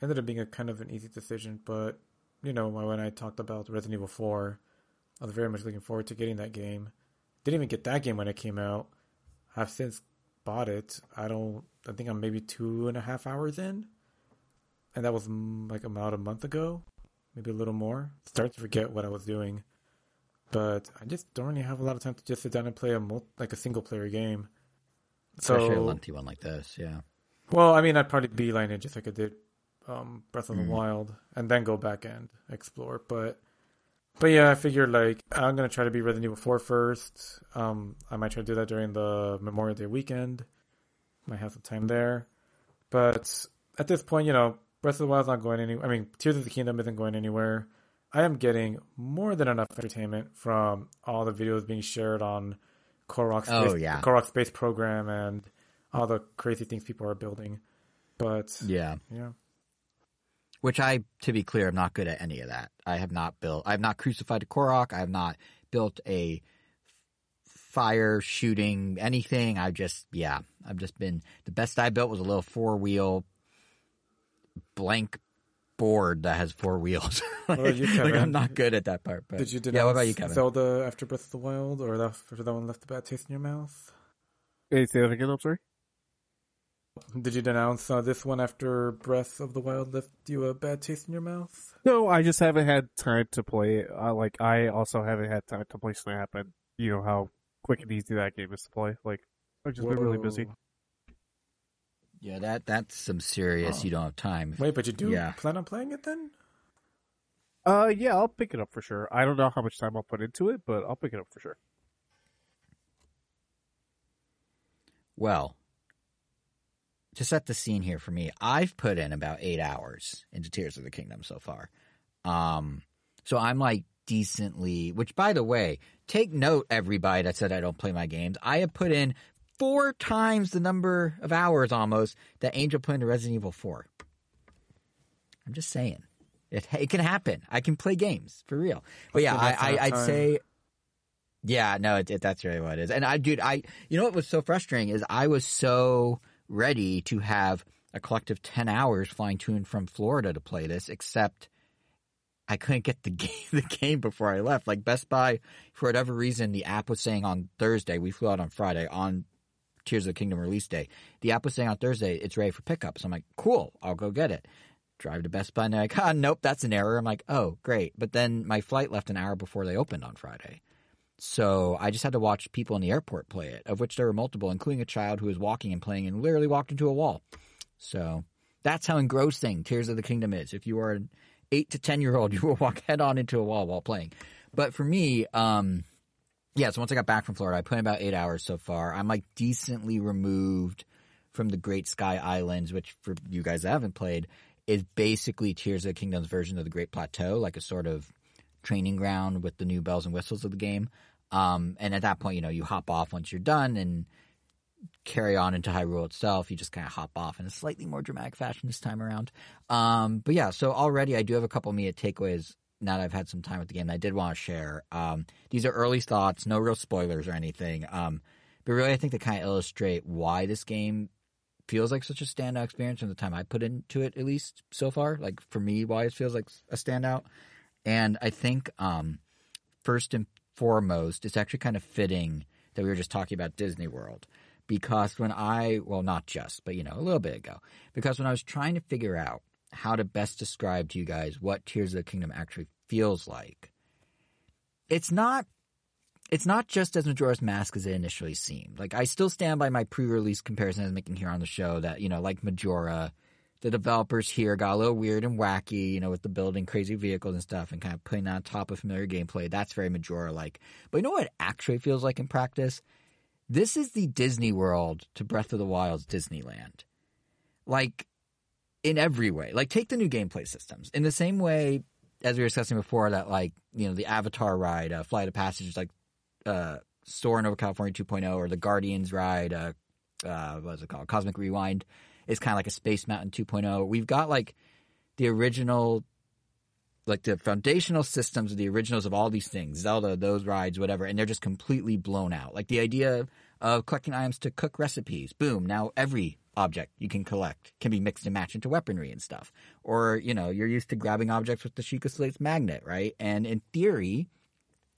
S2: ended up being a kind of an easy decision, but you know when I talked about Resident Evil Four, I was very much looking forward to getting that game. Didn't even get that game when it came out. I've since bought it. I don't. I think I'm maybe two and a half hours in, and that was like about a month ago, maybe a little more. Start to forget what I was doing but I just don't really have a lot of time to just sit down and play a mul- like a single player game.
S1: Especially a
S2: So,
S1: lengthy one like this. Yeah.
S2: well, I mean, I'd probably beeline it just like I did um, Breath of the Wild, and then go back and explore. But, but yeah, I figured like I'm gonna try to be Resident Evil 4 first. Um, I might try to do that during the Memorial Day weekend. Might have some time there, but at this point, you know, Breath of the Wild's not going anywhere. I mean, Tears of the Kingdom isn't going anywhere. I am getting more than enough entertainment from all the videos being shared on Korok's
S1: Oh,
S2: space,
S1: yeah.
S2: Korok space program and all the crazy things people are building. But
S1: Yeah.
S2: yeah,
S1: Which I, to be clear, I'm not good at any of that. I have not built, I have not crucified a Korok. I have not built a fire shooting anything. I've just, yeah, I've just been, the best I built was a little four wheel blank board that has four wheels. like,
S2: you,
S1: like, I'm not good at that part. But
S2: did you denounce
S1: yeah, what about you, Kevin?
S2: Zelda after Breath of the Wild, or that, after that one left a bad taste in your mouth?
S3: Hey, say that again. I'm sorry.
S2: Did you denounce uh, this one after Breath of the Wild left you a bad taste in your mouth?
S3: No, I just haven't had time to play it. Uh, like I also haven't had time to play Snap, and you know how quick and easy that game is to play. Like I've just been really busy.
S2: Whoa.
S1: yeah, that that's some serious,
S2: Oh.
S1: you don't have time.
S2: Wait, but you do
S1: Yeah.
S2: plan on playing it then?
S3: Uh, yeah, I'll pick it up for sure. I don't know how much time I'll put into it, but I'll pick it up for sure.
S1: Well, to set the scene here for me, I've put in about eight hours into Tears of the Kingdom so far. Um, so I'm like decently, which by the way, take note, everybody that said I don't play my games. I have put in four times the number of hours almost that Angel put into Resident Evil 4. I'm just saying. It, it can happen. I can play games for real. But yeah, I, I, I'd say yeah, no, it, it, that's really what it is. And I, dude, I, you know what was so frustrating is I was so ready to have a collective 10 hours flying to and from Florida to play this, except I couldn't get the game, the game before I left. Like Best Buy, for whatever reason, the app was saying on Thursday. We flew out on Friday on Tears of the Kingdom release day. The app was saying on Thursday it's ready for pickup. So I'm like, cool, I'll go get it. Drive to Best Buy and they're like, ah, nope, that's an error. I'm like, oh, great. But then my flight left an hour before they opened on Friday. So I just had to watch people in the airport play it, of which there were multiple, including a child who was walking and playing and literally walked into a wall. So that's how engrossing Tears of the Kingdom is. If you are an eight to ten year old, you will walk head on into a wall while playing. But for me, um, yeah, so once I got back from Florida, I put in about eight hours so far. I'm like decently removed from the Great Sky Islands, which for you guys that haven't played, is basically Tears of the Kingdom's version of the Great Plateau, like a sort of training ground with the new bells and whistles of the game. Um, and at that point, you know, you hop off once you're done and carry on into Hyrule itself. You just kind of hop off in a slightly more dramatic fashion this time around. Um, but yeah, so already I do have a couple of immediate takeaways now that I've had some time with the game I did want to share. Um, these are early thoughts, no real spoilers or anything. Um, but really, I think they kind of illustrate why this game feels like such a standout experience from the time I put into it, at least so far. Like for me, why it feels like a standout. And I think um, first and foremost, it's actually kind of fitting that we were just talking about Disney World because when I, well, not just, but you know, a little bit ago, because when I was trying to figure out how to best describe to you guys what Tears of the Kingdom actually feels like, it's not. It's not just as Majora's Mask as it initially seemed. Like I still stand by my pre-release comparison I was making here on the show that you know, like Majora, the developers here got a little weird and wacky, you know, with the building crazy vehicles and stuff and kind of putting that on top of familiar gameplay. That's very Majora like. But you know what it actually feels like in practice? This is the Disney World to Breath of the Wild's Disneyland. Like, in every way. Like, take the new gameplay systems. In the same way, as we were discussing before, that, like, you know, the Avatar ride, uh, Flight of Passage, like, uh, Soarin' over California 2.0, or the Guardians ride, uh, uh, what is it called? Cosmic Rewind is kind of like a Space Mountain 2.0. We've got like the original, like the foundational systems of the originals of all these things, Zelda, those rides, whatever, and they're just completely blown out. Like the idea of collecting items to cook recipes. Boom. Now every object you can collect can be mixed and matched into weaponry and stuff. Or, you know, you're used to grabbing objects with the Sheikah Slate's magnet, right? And in theory,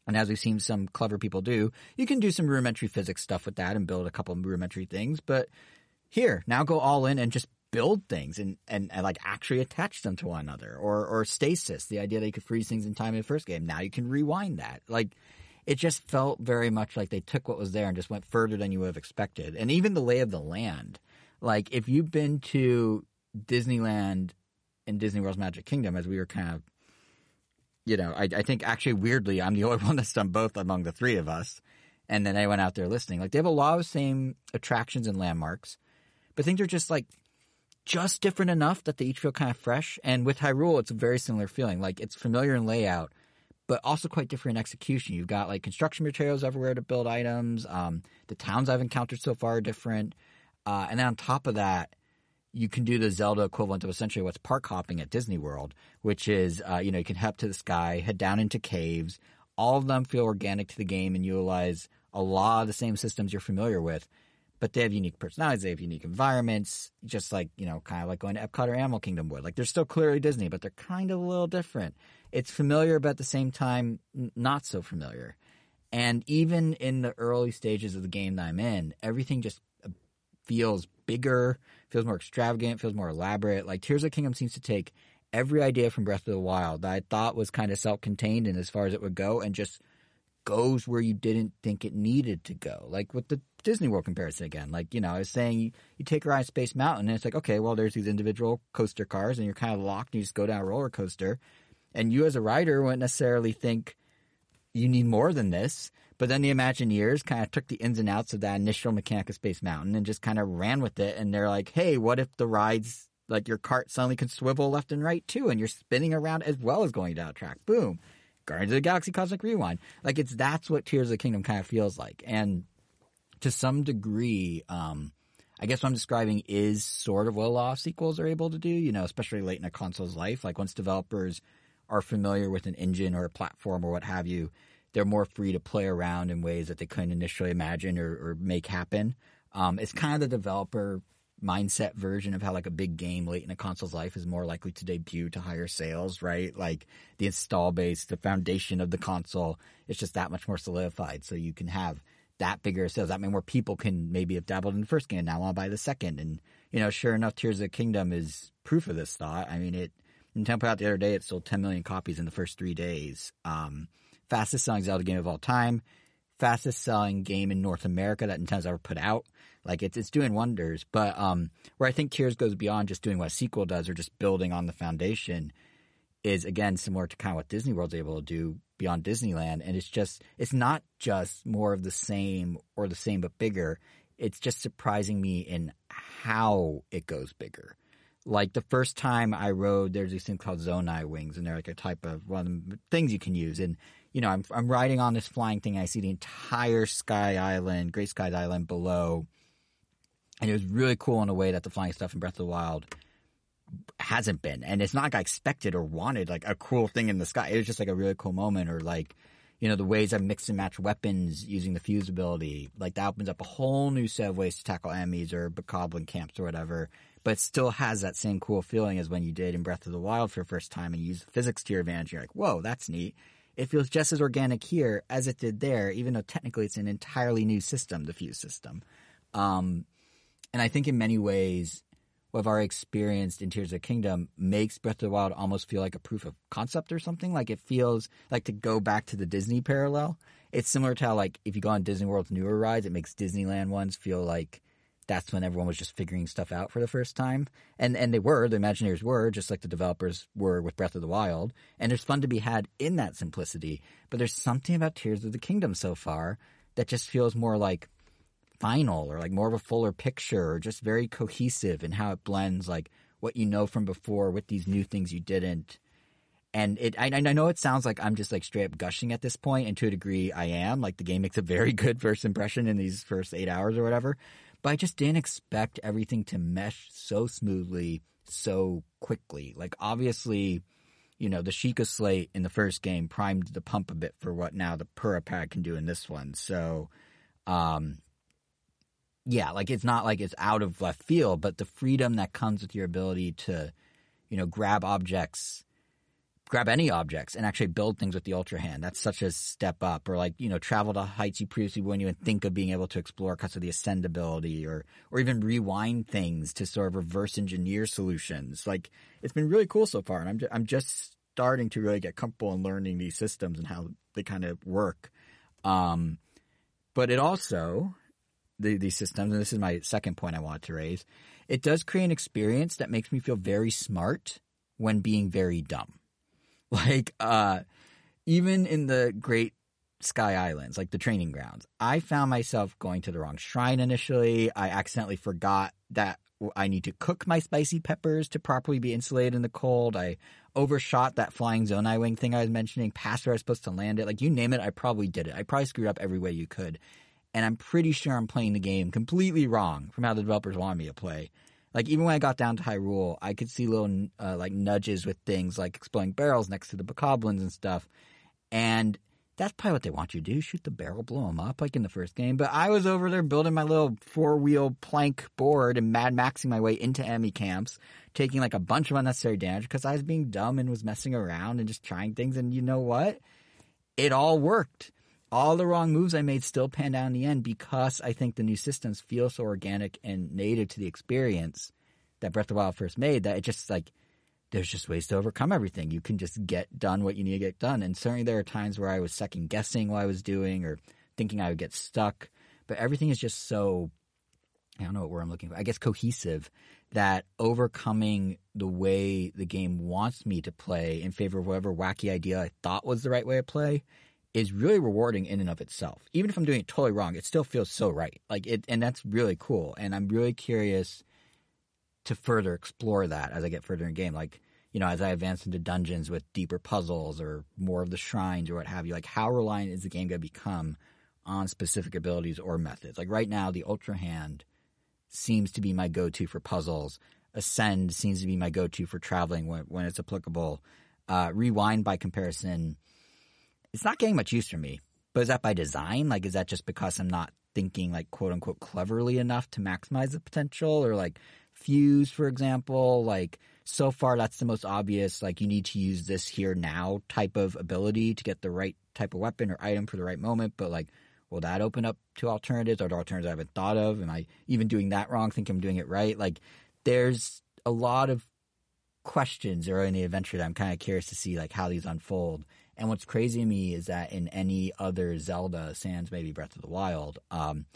S1: and as we've seen some clever people do, you can do some rudimentary physics stuff with that and build a couple rudimentary things, but here, now go all in and just build things and, and, and, like actually attach them to one another or, or stasis, the idea that you could freeze things in time in the first game. Now you can rewind that. Like it just felt very much like they took what was there and just went further than you would have expected. And even the lay of the land, like if you've been to Disneyland and Disney World's Magic Kingdom, as we were kind of, you know, I, I think actually weirdly, I'm the only one that's done both among the three of us. And then went out there listening. Like they have a lot of the same attractions and landmarks but things are just like just different enough that they each feel kind of fresh. And with Hyrule, it's a very similar feeling. Like it's familiar in layout, but also quite different in execution. You've got like construction materials everywhere to build items. Um, the towns I've encountered so far are different. Uh, and then on top of that, you can do the Zelda equivalent of essentially what's park hopping at Disney World, which is, uh, you know, you can head up to the sky, head down into caves. All of them feel organic to the game and utilize a lot of the same systems you're familiar with but they have unique personalities, they have unique environments, just like, you know, kind of like going to Epcot or Animal Kingdom would. Like they're still clearly Disney, but they're kind of a little different. It's familiar, but at the same time, not so familiar. And even in the early stages of the game that I'm in, everything just uh, feels bigger, feels more extravagant, feels more elaborate. Like Tears of the Kingdom seems to take every idea from Breath of the Wild that I thought was kind of self-contained and as far as it would go and just goes where you didn't think it needed to go. Like with the Disney World comparison again. Like, you know, I was saying you, you take a ride on Space Mountain and it's like, okay, well, there's these individual coaster cars and you're kind of locked and you just go down a roller coaster. And you as a writer wouldn't necessarily think you need more than this. But then the Imagineers kind of took the ins and outs of that initial mechanic of Space Mountain and just kind of ran with it. And they're like, hey, what if the rides, like your cart suddenly can swivel left and right too, and you're spinning around as well as going down a track? Boom. Guardians of the Galaxy Cosmic Rewind. Like it's that's what Tears of the Kingdom kind of feels like. And to some degree, um, I guess what I'm describing is sort of what a lot of sequels are able to do, you know, especially late in a console's life. Like once developers are familiar with an engine or a platform or what have you, they're more free to play around in ways that they couldn't initially imagine or, or make happen. Um, it's kind of the developer mindset version of how like a big game late in a console's life is more likely to debut to higher sales, right? Like the install base, the foundation of the console, it's just that much more solidified. So you can have that bigger sales. That mean more people can maybe have dabbled in the first game and now want to buy the second. And you know, sure enough, Tears of the Kingdom is proof of this thought. I mean, it Nintendo put out the other day, it sold 10 million copies in the first three days. Um, fastest selling Zelda game of all time, fastest selling game in North America that Nintendo's ever put out. Like it's it's doing wonders. But um, where I think Tears goes beyond just doing what a sequel does or just building on the foundation is again similar to kind of what Disney World's able to do beyond Disneyland. And it's just it's not just more of the same or the same but bigger. It's just surprising me in how it goes bigger. Like the first time I rode, there's these things called Zonai wings, and they're like a type of one the things you can use. And you know, I'm I'm riding on this flying thing. I see the entire Sky Island, Great Sky Island below, and it was really cool in a way that the flying stuff in Breath of the Wild hasn't been. And it's not like I expected or wanted like a cool thing in the sky. It was just like a really cool moment, or like you know the ways I mix and match weapons using the fuse ability. Like that opens up a whole new set of ways to tackle enemies or bokoblin camps or whatever. But still has that same cool feeling as when you did in Breath of the Wild for the first time and you use physics to your advantage. You're like, whoa, that's neat it feels just as organic here as it did there, even though technically it's an entirely new system, the Fuse system. Um, and I think in many ways, what I've already experienced in Tears of the Kingdom makes Breath of the Wild almost feel like a proof of concept or something. Like it feels like to go back to the Disney parallel. It's similar to how like if you go on Disney World's newer rides, it makes Disneyland ones feel like that's when everyone was just figuring stuff out for the first time. And and they were, the Imagineers were, just like the developers were with Breath of the Wild. And there's fun to be had in that simplicity. But there's something about Tears of the Kingdom so far that just feels more like final or like more of a fuller picture or just very cohesive in how it blends like what you know from before with these new things you didn't. And it, I, I know it sounds like I'm just like straight up gushing at this point, and to a degree I am. Like the game makes a very good first impression in these first eight hours or whatever but I just didn't expect everything to mesh so smoothly so quickly. Like obviously, you know, the Sheikah slate in the first game primed the pump a bit for what now the Purah pad can do in this one. So, um, yeah, like it's not like it's out of left field, but the freedom that comes with your ability to, you know, grab objects grab any objects and actually build things with the ultra hand. That's such a step up. Or like, you know, travel to heights you previously wouldn't even think of being able to explore because of the ascendability, or, or even rewind things to sort of reverse engineer solutions. Like it's been really cool so far. And I'm, I'm just starting to really get comfortable in learning these systems and how they kind of work. Um, but it also, the, these systems, and this is my second point I wanted to raise, it does create an experience that makes me feel very smart when being very dumb. Like, uh, even in the great Sky Islands, like the training grounds, I found myself going to the wrong shrine initially. I accidentally forgot that I need to cook my spicy peppers to properly be insulated in the cold. I overshot that flying Zonai wing thing I was mentioning, past where I was supposed to land it. Like, you name it, I probably did it. I probably screwed up every way you could. And I'm pretty sure I'm playing the game completely wrong from how the developers wanted me to play like even when I got down to Hyrule, I could see little uh, like nudges with things like exploding barrels next to the bokoblins and stuff, and that's probably what they want you to do: shoot the barrel, blow them up, like in the first game. But I was over there building my little four wheel plank board and mad maxing my way into enemy camps, taking like a bunch of unnecessary damage because I was being dumb and was messing around and just trying things. And you know what? It all worked all the wrong moves I made still panned out in the end because I think the new systems feel so organic and native to the experience that Breath of the Wild first made that it just like there's just ways to overcome everything. You can just get done what you need to get done. And certainly there are times where I was second guessing what I was doing or thinking I would get stuck. But everything is just so I don't know what word I'm looking for. I guess cohesive that overcoming the way the game wants me to play in favor of whatever wacky idea I thought was the right way to play is really rewarding in and of itself. Even if I'm doing it totally wrong, it still feels so right. Like it, and that's really cool. And I'm really curious to further explore that as I get further in game. Like, you know, as I advance into dungeons with deeper puzzles or more of the shrines or what have you, like how reliant is the game going to become on specific abilities or methods? Like right now, the Ultra Hand seems to be my go-to for puzzles. Ascend seems to be my go-to for traveling when, when it's applicable. Uh, rewind by comparison it's not getting much use for me. But is that by design? Like, is that just because I'm not thinking like quote unquote cleverly enough to maximize the potential? Or like fuse for example like so far that's the most obvious like you need to use this here now type of ability to get the right type of weapon or item for the right moment. But like will that open up to alternatives? Or alternatives i haven't thought of? Am i even doing that wrong think i'm doing it right? Like there's a lot of questions early in the adventure that i'm kind of curious to see like how these unfold and what's crazy to me is that in any other zelda sans maybe breath of the wild um,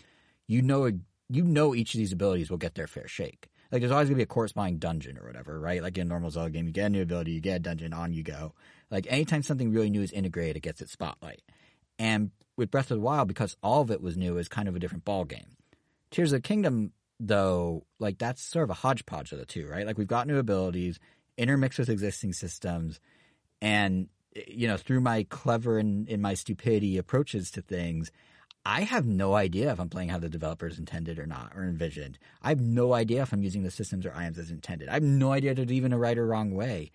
S1: you know you know each of these abilities will get their fair shake like there's always gonna be a corresponding dungeon or whatever, right? Like in a normal Zelda game, you get a new ability, you get a dungeon, on you go. Like anytime something really new is integrated, it gets its spotlight. And with Breath of the Wild, because all of it was new, is kind of a different ball game. Tears of the Kingdom, though, like that's sort of a hodgepodge of the two, right? Like we've got new abilities intermixed with existing systems, and you know through my clever and in my stupidity approaches to things, I have no idea if I'm playing how the developers intended or not or envisioned. I have no idea if I'm using the systems or items as intended. I have no idea if there's even a right or wrong way.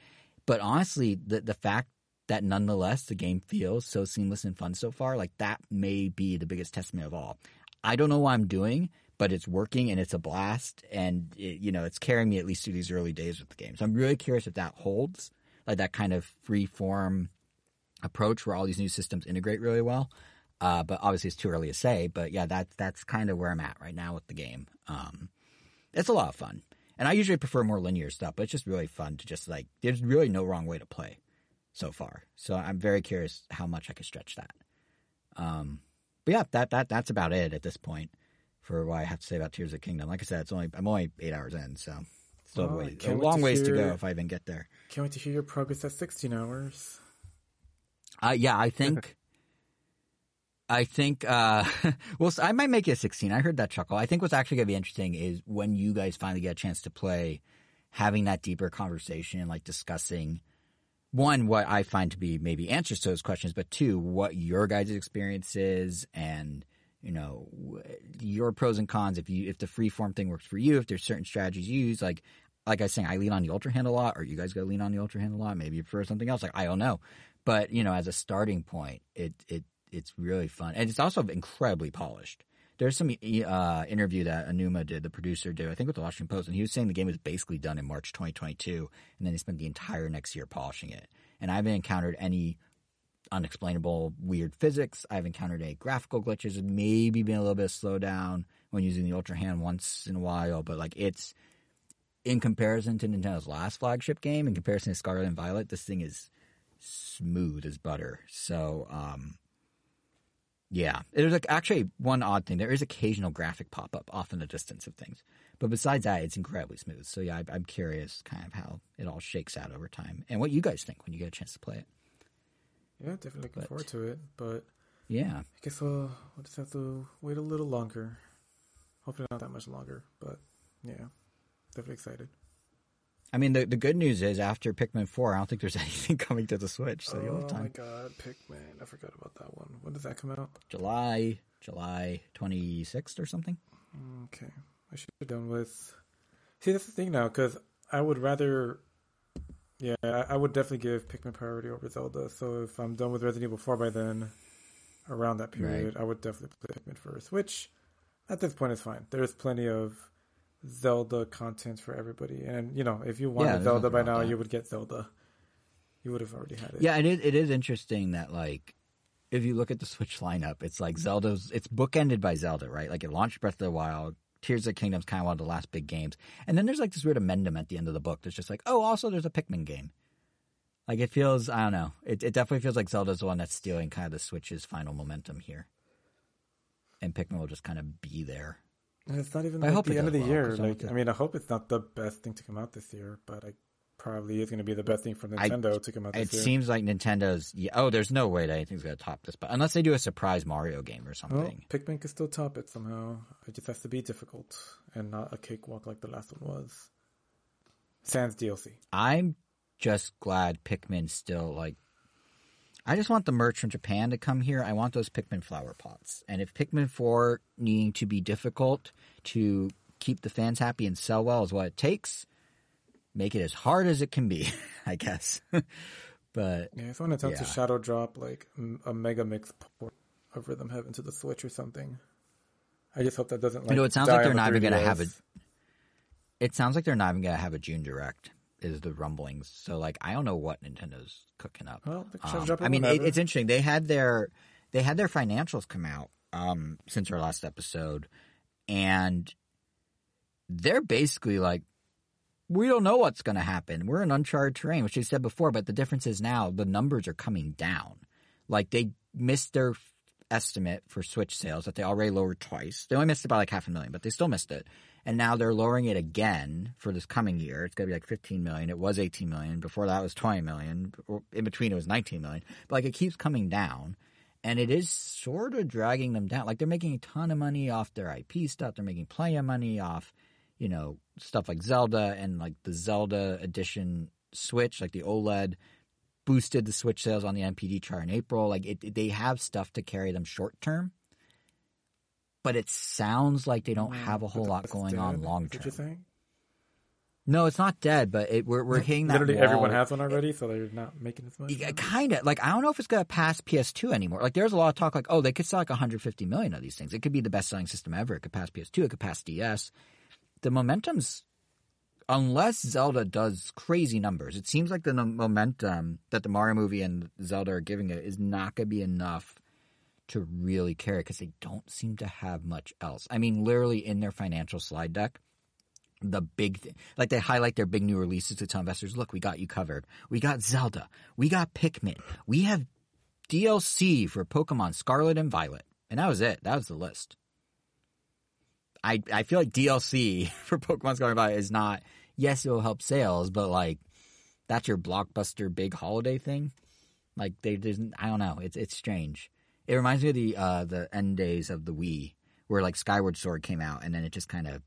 S1: But honestly, the the fact that nonetheless the game feels so seamless and fun so far, like that may be the biggest testament of all. I don't know what I'm doing, but it's working and it's a blast, and it, you know it's carrying me at least through these early days with the game. So I'm really curious if that holds, like that kind of free form approach where all these new systems integrate really well. Uh, but obviously, it's too early to say. But yeah, that's that's kind of where I'm at right now with the game. Um, it's a lot of fun, and I usually prefer more linear stuff. But it's just really fun to just like. There's really no wrong way to play so far. So I'm very curious how much I can stretch that. Um, but yeah, that that that's about it at this point for what I have to say about Tears of Kingdom. Like I said, it's only I'm only eight hours in, so still
S2: Well,
S1: a, long ways to go if I even get there.
S2: Can't wait to hear your progress at 16 hours.
S1: Uh, yeah, I think. I think. Uh, well, I might make it 16. I heard that chuckle. I think what's actually going to be interesting is when you guys finally get a chance to play, having that deeper conversation, and like discussing one what I find to be maybe answers to those questions, but two what your guys' experience is and you know your pros and cons. If you if the free form thing works for you, if there's certain strategies you use, like like I was saying, I lean on the ultra hand a lot, or you guys go lean on the ultra hand a lot. Maybe you prefer something else. Like I don't know, but you know, as a starting point, it it it's really fun, and it's also incredibly polished. There's some uh, interview that Aonuma did, the producer did, I think with the Washington Post, and he was saying the game was basically done in March 2022, and then he spent the entire next year polishing it. And I haven't encountered any unexplainable weird physics. I've encountered any graphical glitches, maybe been a little bit of slowdown when using the Ultra Hand once in a while, but like it's in comparison to Nintendo's last flagship game, in comparison to Scarlet and Violet, this thing is smooth as butter. So, um, yeah, there's like actually one odd thing. There is occasional graphic pop up off in the distance of things, but besides that, it's incredibly smooth. So yeah, I, I'm curious kind of how it all shakes out over time, and what you guys think when you get a chance to play it.
S2: Yeah, definitely looking
S1: But-
S2: forward to it. But
S1: Yeah,
S2: I guess we'll, we'll just have to wait a little longer. Hopefully not that much longer. But yeah, definitely excited.
S1: I mean the the good news is after Pikmin four, I don't think there's anything coming to the Switch, so you'll have
S2: oh my
S1: time.
S2: god, Pikmin! I forgot about that one. When does that come out?
S1: July July twenty sixth or something.
S2: Okay, I should be done with. See, that's the thing now, because I would rather. Yeah, I I would definitely give Pikmin priority over Zelda. So if I'm done with Resident Evil 4 by then, around that period, I would definitely play Pikmin first. Which, at this point, is fine. There's plenty of Zelda content for everybody, and you know, if you wanted
S1: there's
S2: Zelda by now,
S1: that.
S2: you would get Zelda. You would have already had it.
S1: Yeah, it is. It is interesting that like if you look at the Switch lineup, it's like Zelda's. It's bookended by Zelda, right? Like it launched Breath of the Wild. Tears of the Kingdom's kind of one of the last big games, and then there's like this weird amendment at the end of the book that's just like, oh, also there's a Pikmin game. Like it feels, I don't know. It it definitely feels like Zelda's the one that's stealing kind of the Switch's final momentum here, and Pikmin will just kind of be there.
S2: And it's not even
S1: I
S2: like
S1: hope
S2: the end of the
S1: well,
S2: year.
S1: I
S2: Like,
S1: to-
S2: I mean, I hope it's not the best thing to come out this year, but I probably is going to be the best thing for
S1: I-
S2: Nintendo to come out
S1: It
S2: year.
S1: It seems like Nintendo's. Yeah, oh, there's no way that anything's gonna top this, but unless they do a surprise Mario game or
S2: Well,
S1: something.
S2: Pikmin can still top it somehow. It just has to be difficult and not a cakewalk like the last one was. Sans DLC.
S1: I'm just glad Pikmin still like. I just want the merch from Japan to come here. I want those Pikmin flower pots. And if Pikmin 4 needing to be difficult to keep the fans happy and sell well is what it takes, make it as hard as it can be, I guess. but
S2: Yeah, if someone attempts to shadow drop like a Mega Mix port of Rhythm Heaven to the Switch or something. I just hope that doesn't like.
S1: you know, it sounds like they're not even going to have a. It sounds like they're not even going to have a June direct. Is the rumblings? So like, I don't know what Nintendo's cooking up.
S2: Well,
S1: Um,
S2: it
S1: I mean, it, it's interesting. They had their they had their financials come out um, since our last episode, and they're basically like, we don't know what's going to happen. We're in uncharted terrain, which they said before. But the difference is now the numbers are coming down. Like they missed their f- estimate for Switch sales that they already lowered twice. They only missed it by like half a million, but they still missed it. And now they're lowering it again for this coming year. It's going to be like 15 million. It was 18 million. Before that was 20 million. In between it was 19 million. But like it keeps coming down. And it is sort of dragging them down. Like they're making a ton of money off their IP stuff. They're making plenty of money off, you know, stuff like Zelda and like the Zelda edition Switch, like the OLED boosted the Switch sales on the NPD chart in April. Like it- they have stuff to carry them short term, but it sounds like they don't have a whole lot going
S2: dead,
S1: on long term. No, it's not dead, but it, we're we're hitting that.
S2: Literally everyone has one already, so they're not making as much.
S1: Kind of like I don't know if it's gonna pass PS2 anymore. Like there's a lot of talk like, oh, they could sell like 150 million of these things. It could be the best selling system ever. It could pass PS2. It could pass DS. The momentum's unless Zelda does crazy numbers. It seems like the momentum that the Mario movie and Zelda are giving it is not gonna be enough to really carry because they don't seem to have much else. I mean, literally in their financial slide deck, the big thing. Like they highlight their big new releases to tell investors, look, we got you covered. We got Zelda. We got Pikmin. We have DLC for Pokemon Scarlet and Violet. And that was it. That was the list. I I feel like DLC for Pokemon Scarlet and Violet is not yes, it will help sales, but like that's your blockbuster big holiday thing. Like they didn't I don't know. It's it's strange. It reminds me of the uh the end days of the Wii where like Skyward Sword came out and then it just kind of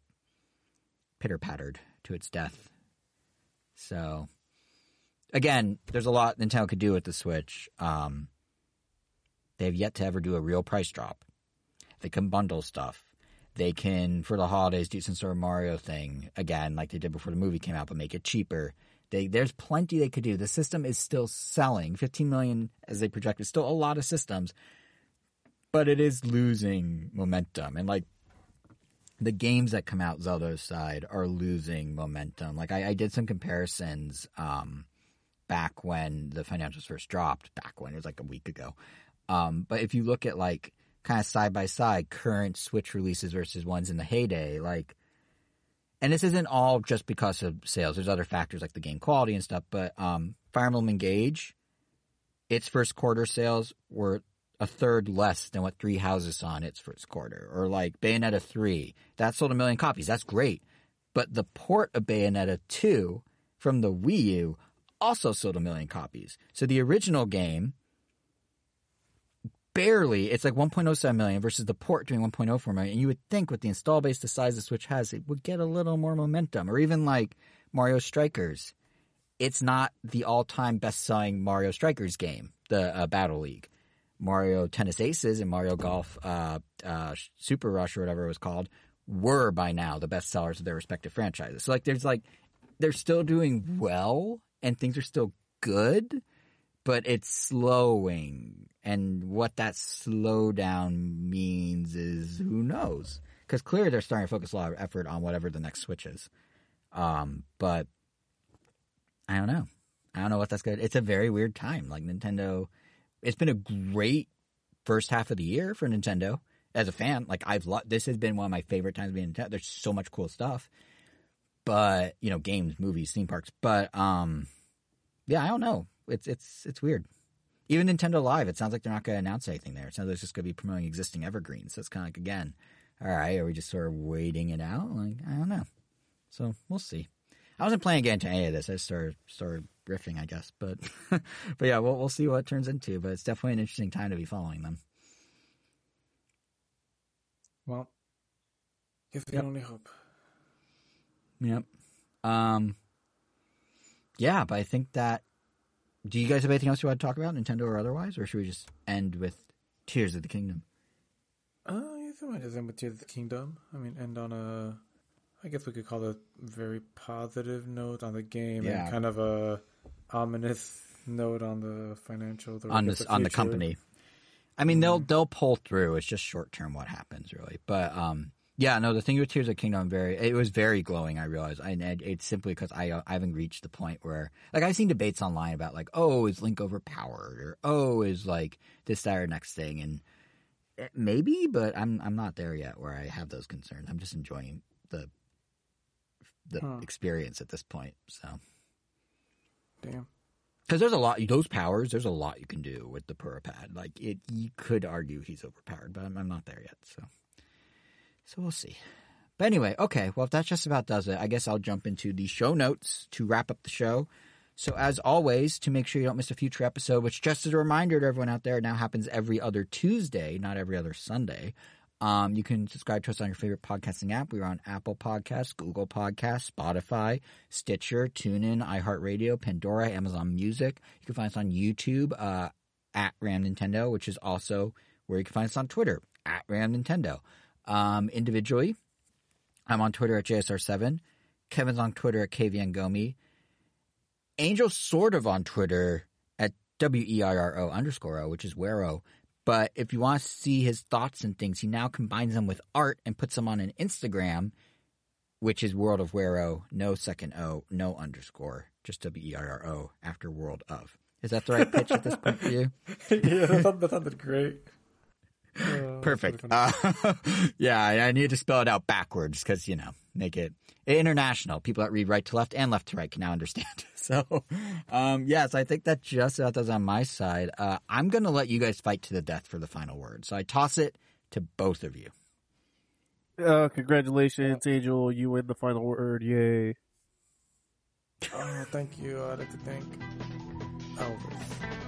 S1: pitter pattered to its death. So, again, there's a lot Nintendo could do with the Switch. Um, they have yet to ever do a real price drop. They can bundle stuff. They can, for the holidays, do some sort of Mario thing again, like they did before the movie came out, but make it cheaper. They, there's plenty they could do. The system is still selling. 15 million, as they project, is still a lot of systems, but it is losing momentum. And like the games that come out Zelda's side are losing momentum. Like I, I did some comparisons um, back when the financials first dropped. Back when it was like a week ago. Um, but if you look at like kind of side by side current Switch releases versus ones in the heyday, like, and this isn't all just because of sales. There's other factors like the game quality and stuff. But um, Fire Emblem Engage, its first quarter sales were a third less than what Three Houses saw in its first quarter, or like Bayonetta three that sold a million copies. That's great, but the port of Bayonetta two from the Wii U also sold a million copies. So the original game barely it's like 1.07 million versus the port doing 1.04 million. And you would think with the install base the size the Switch has, it would get a little more momentum, or even like Mario Strikers. It's not the all-time best-selling Mario Strikers game, the uh, Battle League. Mario Tennis Aces and Mario Golf uh, uh, Super Rush or whatever it was called were by now the best sellers of their respective franchises. So like there's like they're still doing well and things are still good, but it's slowing. And what that slowdown means is who knows? Because clearly they're starting to focus a lot of effort on whatever the next Switch is. Um, but I don't know. I don't know what that's good. It's a very weird time. Like Nintendo, it's been a great first half of the year for Nintendo. As a fan, like I've lo- this has been one of my favorite times being Nintendo. There's so much cool stuff, but you know, games, movies, theme parks. But um, yeah, I don't know. It's it's it's weird. Even Nintendo Live, it sounds like they're not going to announce anything there. It sounds like it's just going to be promoting existing evergreens. So it's kind of like again, all right, are we just sort of waiting it out? Like I don't know. So we'll see. I wasn't planning to get into any of this. I just started started riffing, I guess. But but yeah, we'll we'll see what it turns into. But it's definitely an interesting time to be following them.
S2: Well, guess we
S1: Yep.
S2: only hope.
S1: Yep. Um. Yeah, but I think that. Do you guys have anything else you want to talk about, Nintendo or otherwise, or should we just end with Tears of the Kingdom?
S2: Uh, I might just end with Tears of the Kingdom. I mean, end on a, I guess we could call it a very positive note on the game
S1: Yeah.
S2: and kind of a ominous note on the financial. I
S1: on this on the company. I mean, they'll they'll pull through. It's just short term what happens, really. But um, yeah, no, the thing with Tears of Kingdom, very it was very glowing. I realized, and it, it's simply because I I haven't reached the point where like I've seen debates online about like, oh, is Link overpowered, or oh, is like this that or next thing, and maybe, but I'm I'm not there yet where I have those concerns. I'm just enjoying the the
S2: Huh.
S1: experience at this point. So
S2: Damn.
S1: because there's a lot those powers, there's a lot you can do with the Purah Pad. Like it, you could argue he's overpowered, but I'm, I'm not there yet. So so we'll see. But anyway, okay. Well, if that just about does it, I guess I'll jump into the show notes to wrap up the show. So, as always, to make sure you don't miss a future episode, which just as a reminder to everyone out there, now happens every other Tuesday, not every other Sunday. Um, you can subscribe to us on your favorite podcasting app. We're on Apple Podcasts, Google Podcasts, Spotify, Stitcher, TuneIn, iHeartRadio, Pandora, Amazon Music. You can find us on YouTube uh, at Random Nintendo, which is also where you can find us on Twitter at Random Nintendo. Um, individually, I'm on Twitter at JSR7. Kevin's on Twitter at KVNGomi. Angel's sort of on Twitter at W E I R O underscore O, which is Wero. But if you want to see his thoughts and things, he now combines them with art and puts them on an Instagram, which is World of Wero, no second O, no underscore, just W E I R O after World of. Is that the right pitch at this point for you?
S2: yeah, that, that sounded great. Uh,
S1: Perfect. Uh, yeah, I I need to spell it out backwards because you know make it international. People that read right to left and left to right can now understand. So, um, yes, I think that just about does on my side. Uh, I'm going to let you guys fight to the death for the final word. So I toss it to both of you.
S3: Uh, congratulations, Angel. You win the final word. Yay.
S2: Oh, thank you. I'd like to thank Elvis.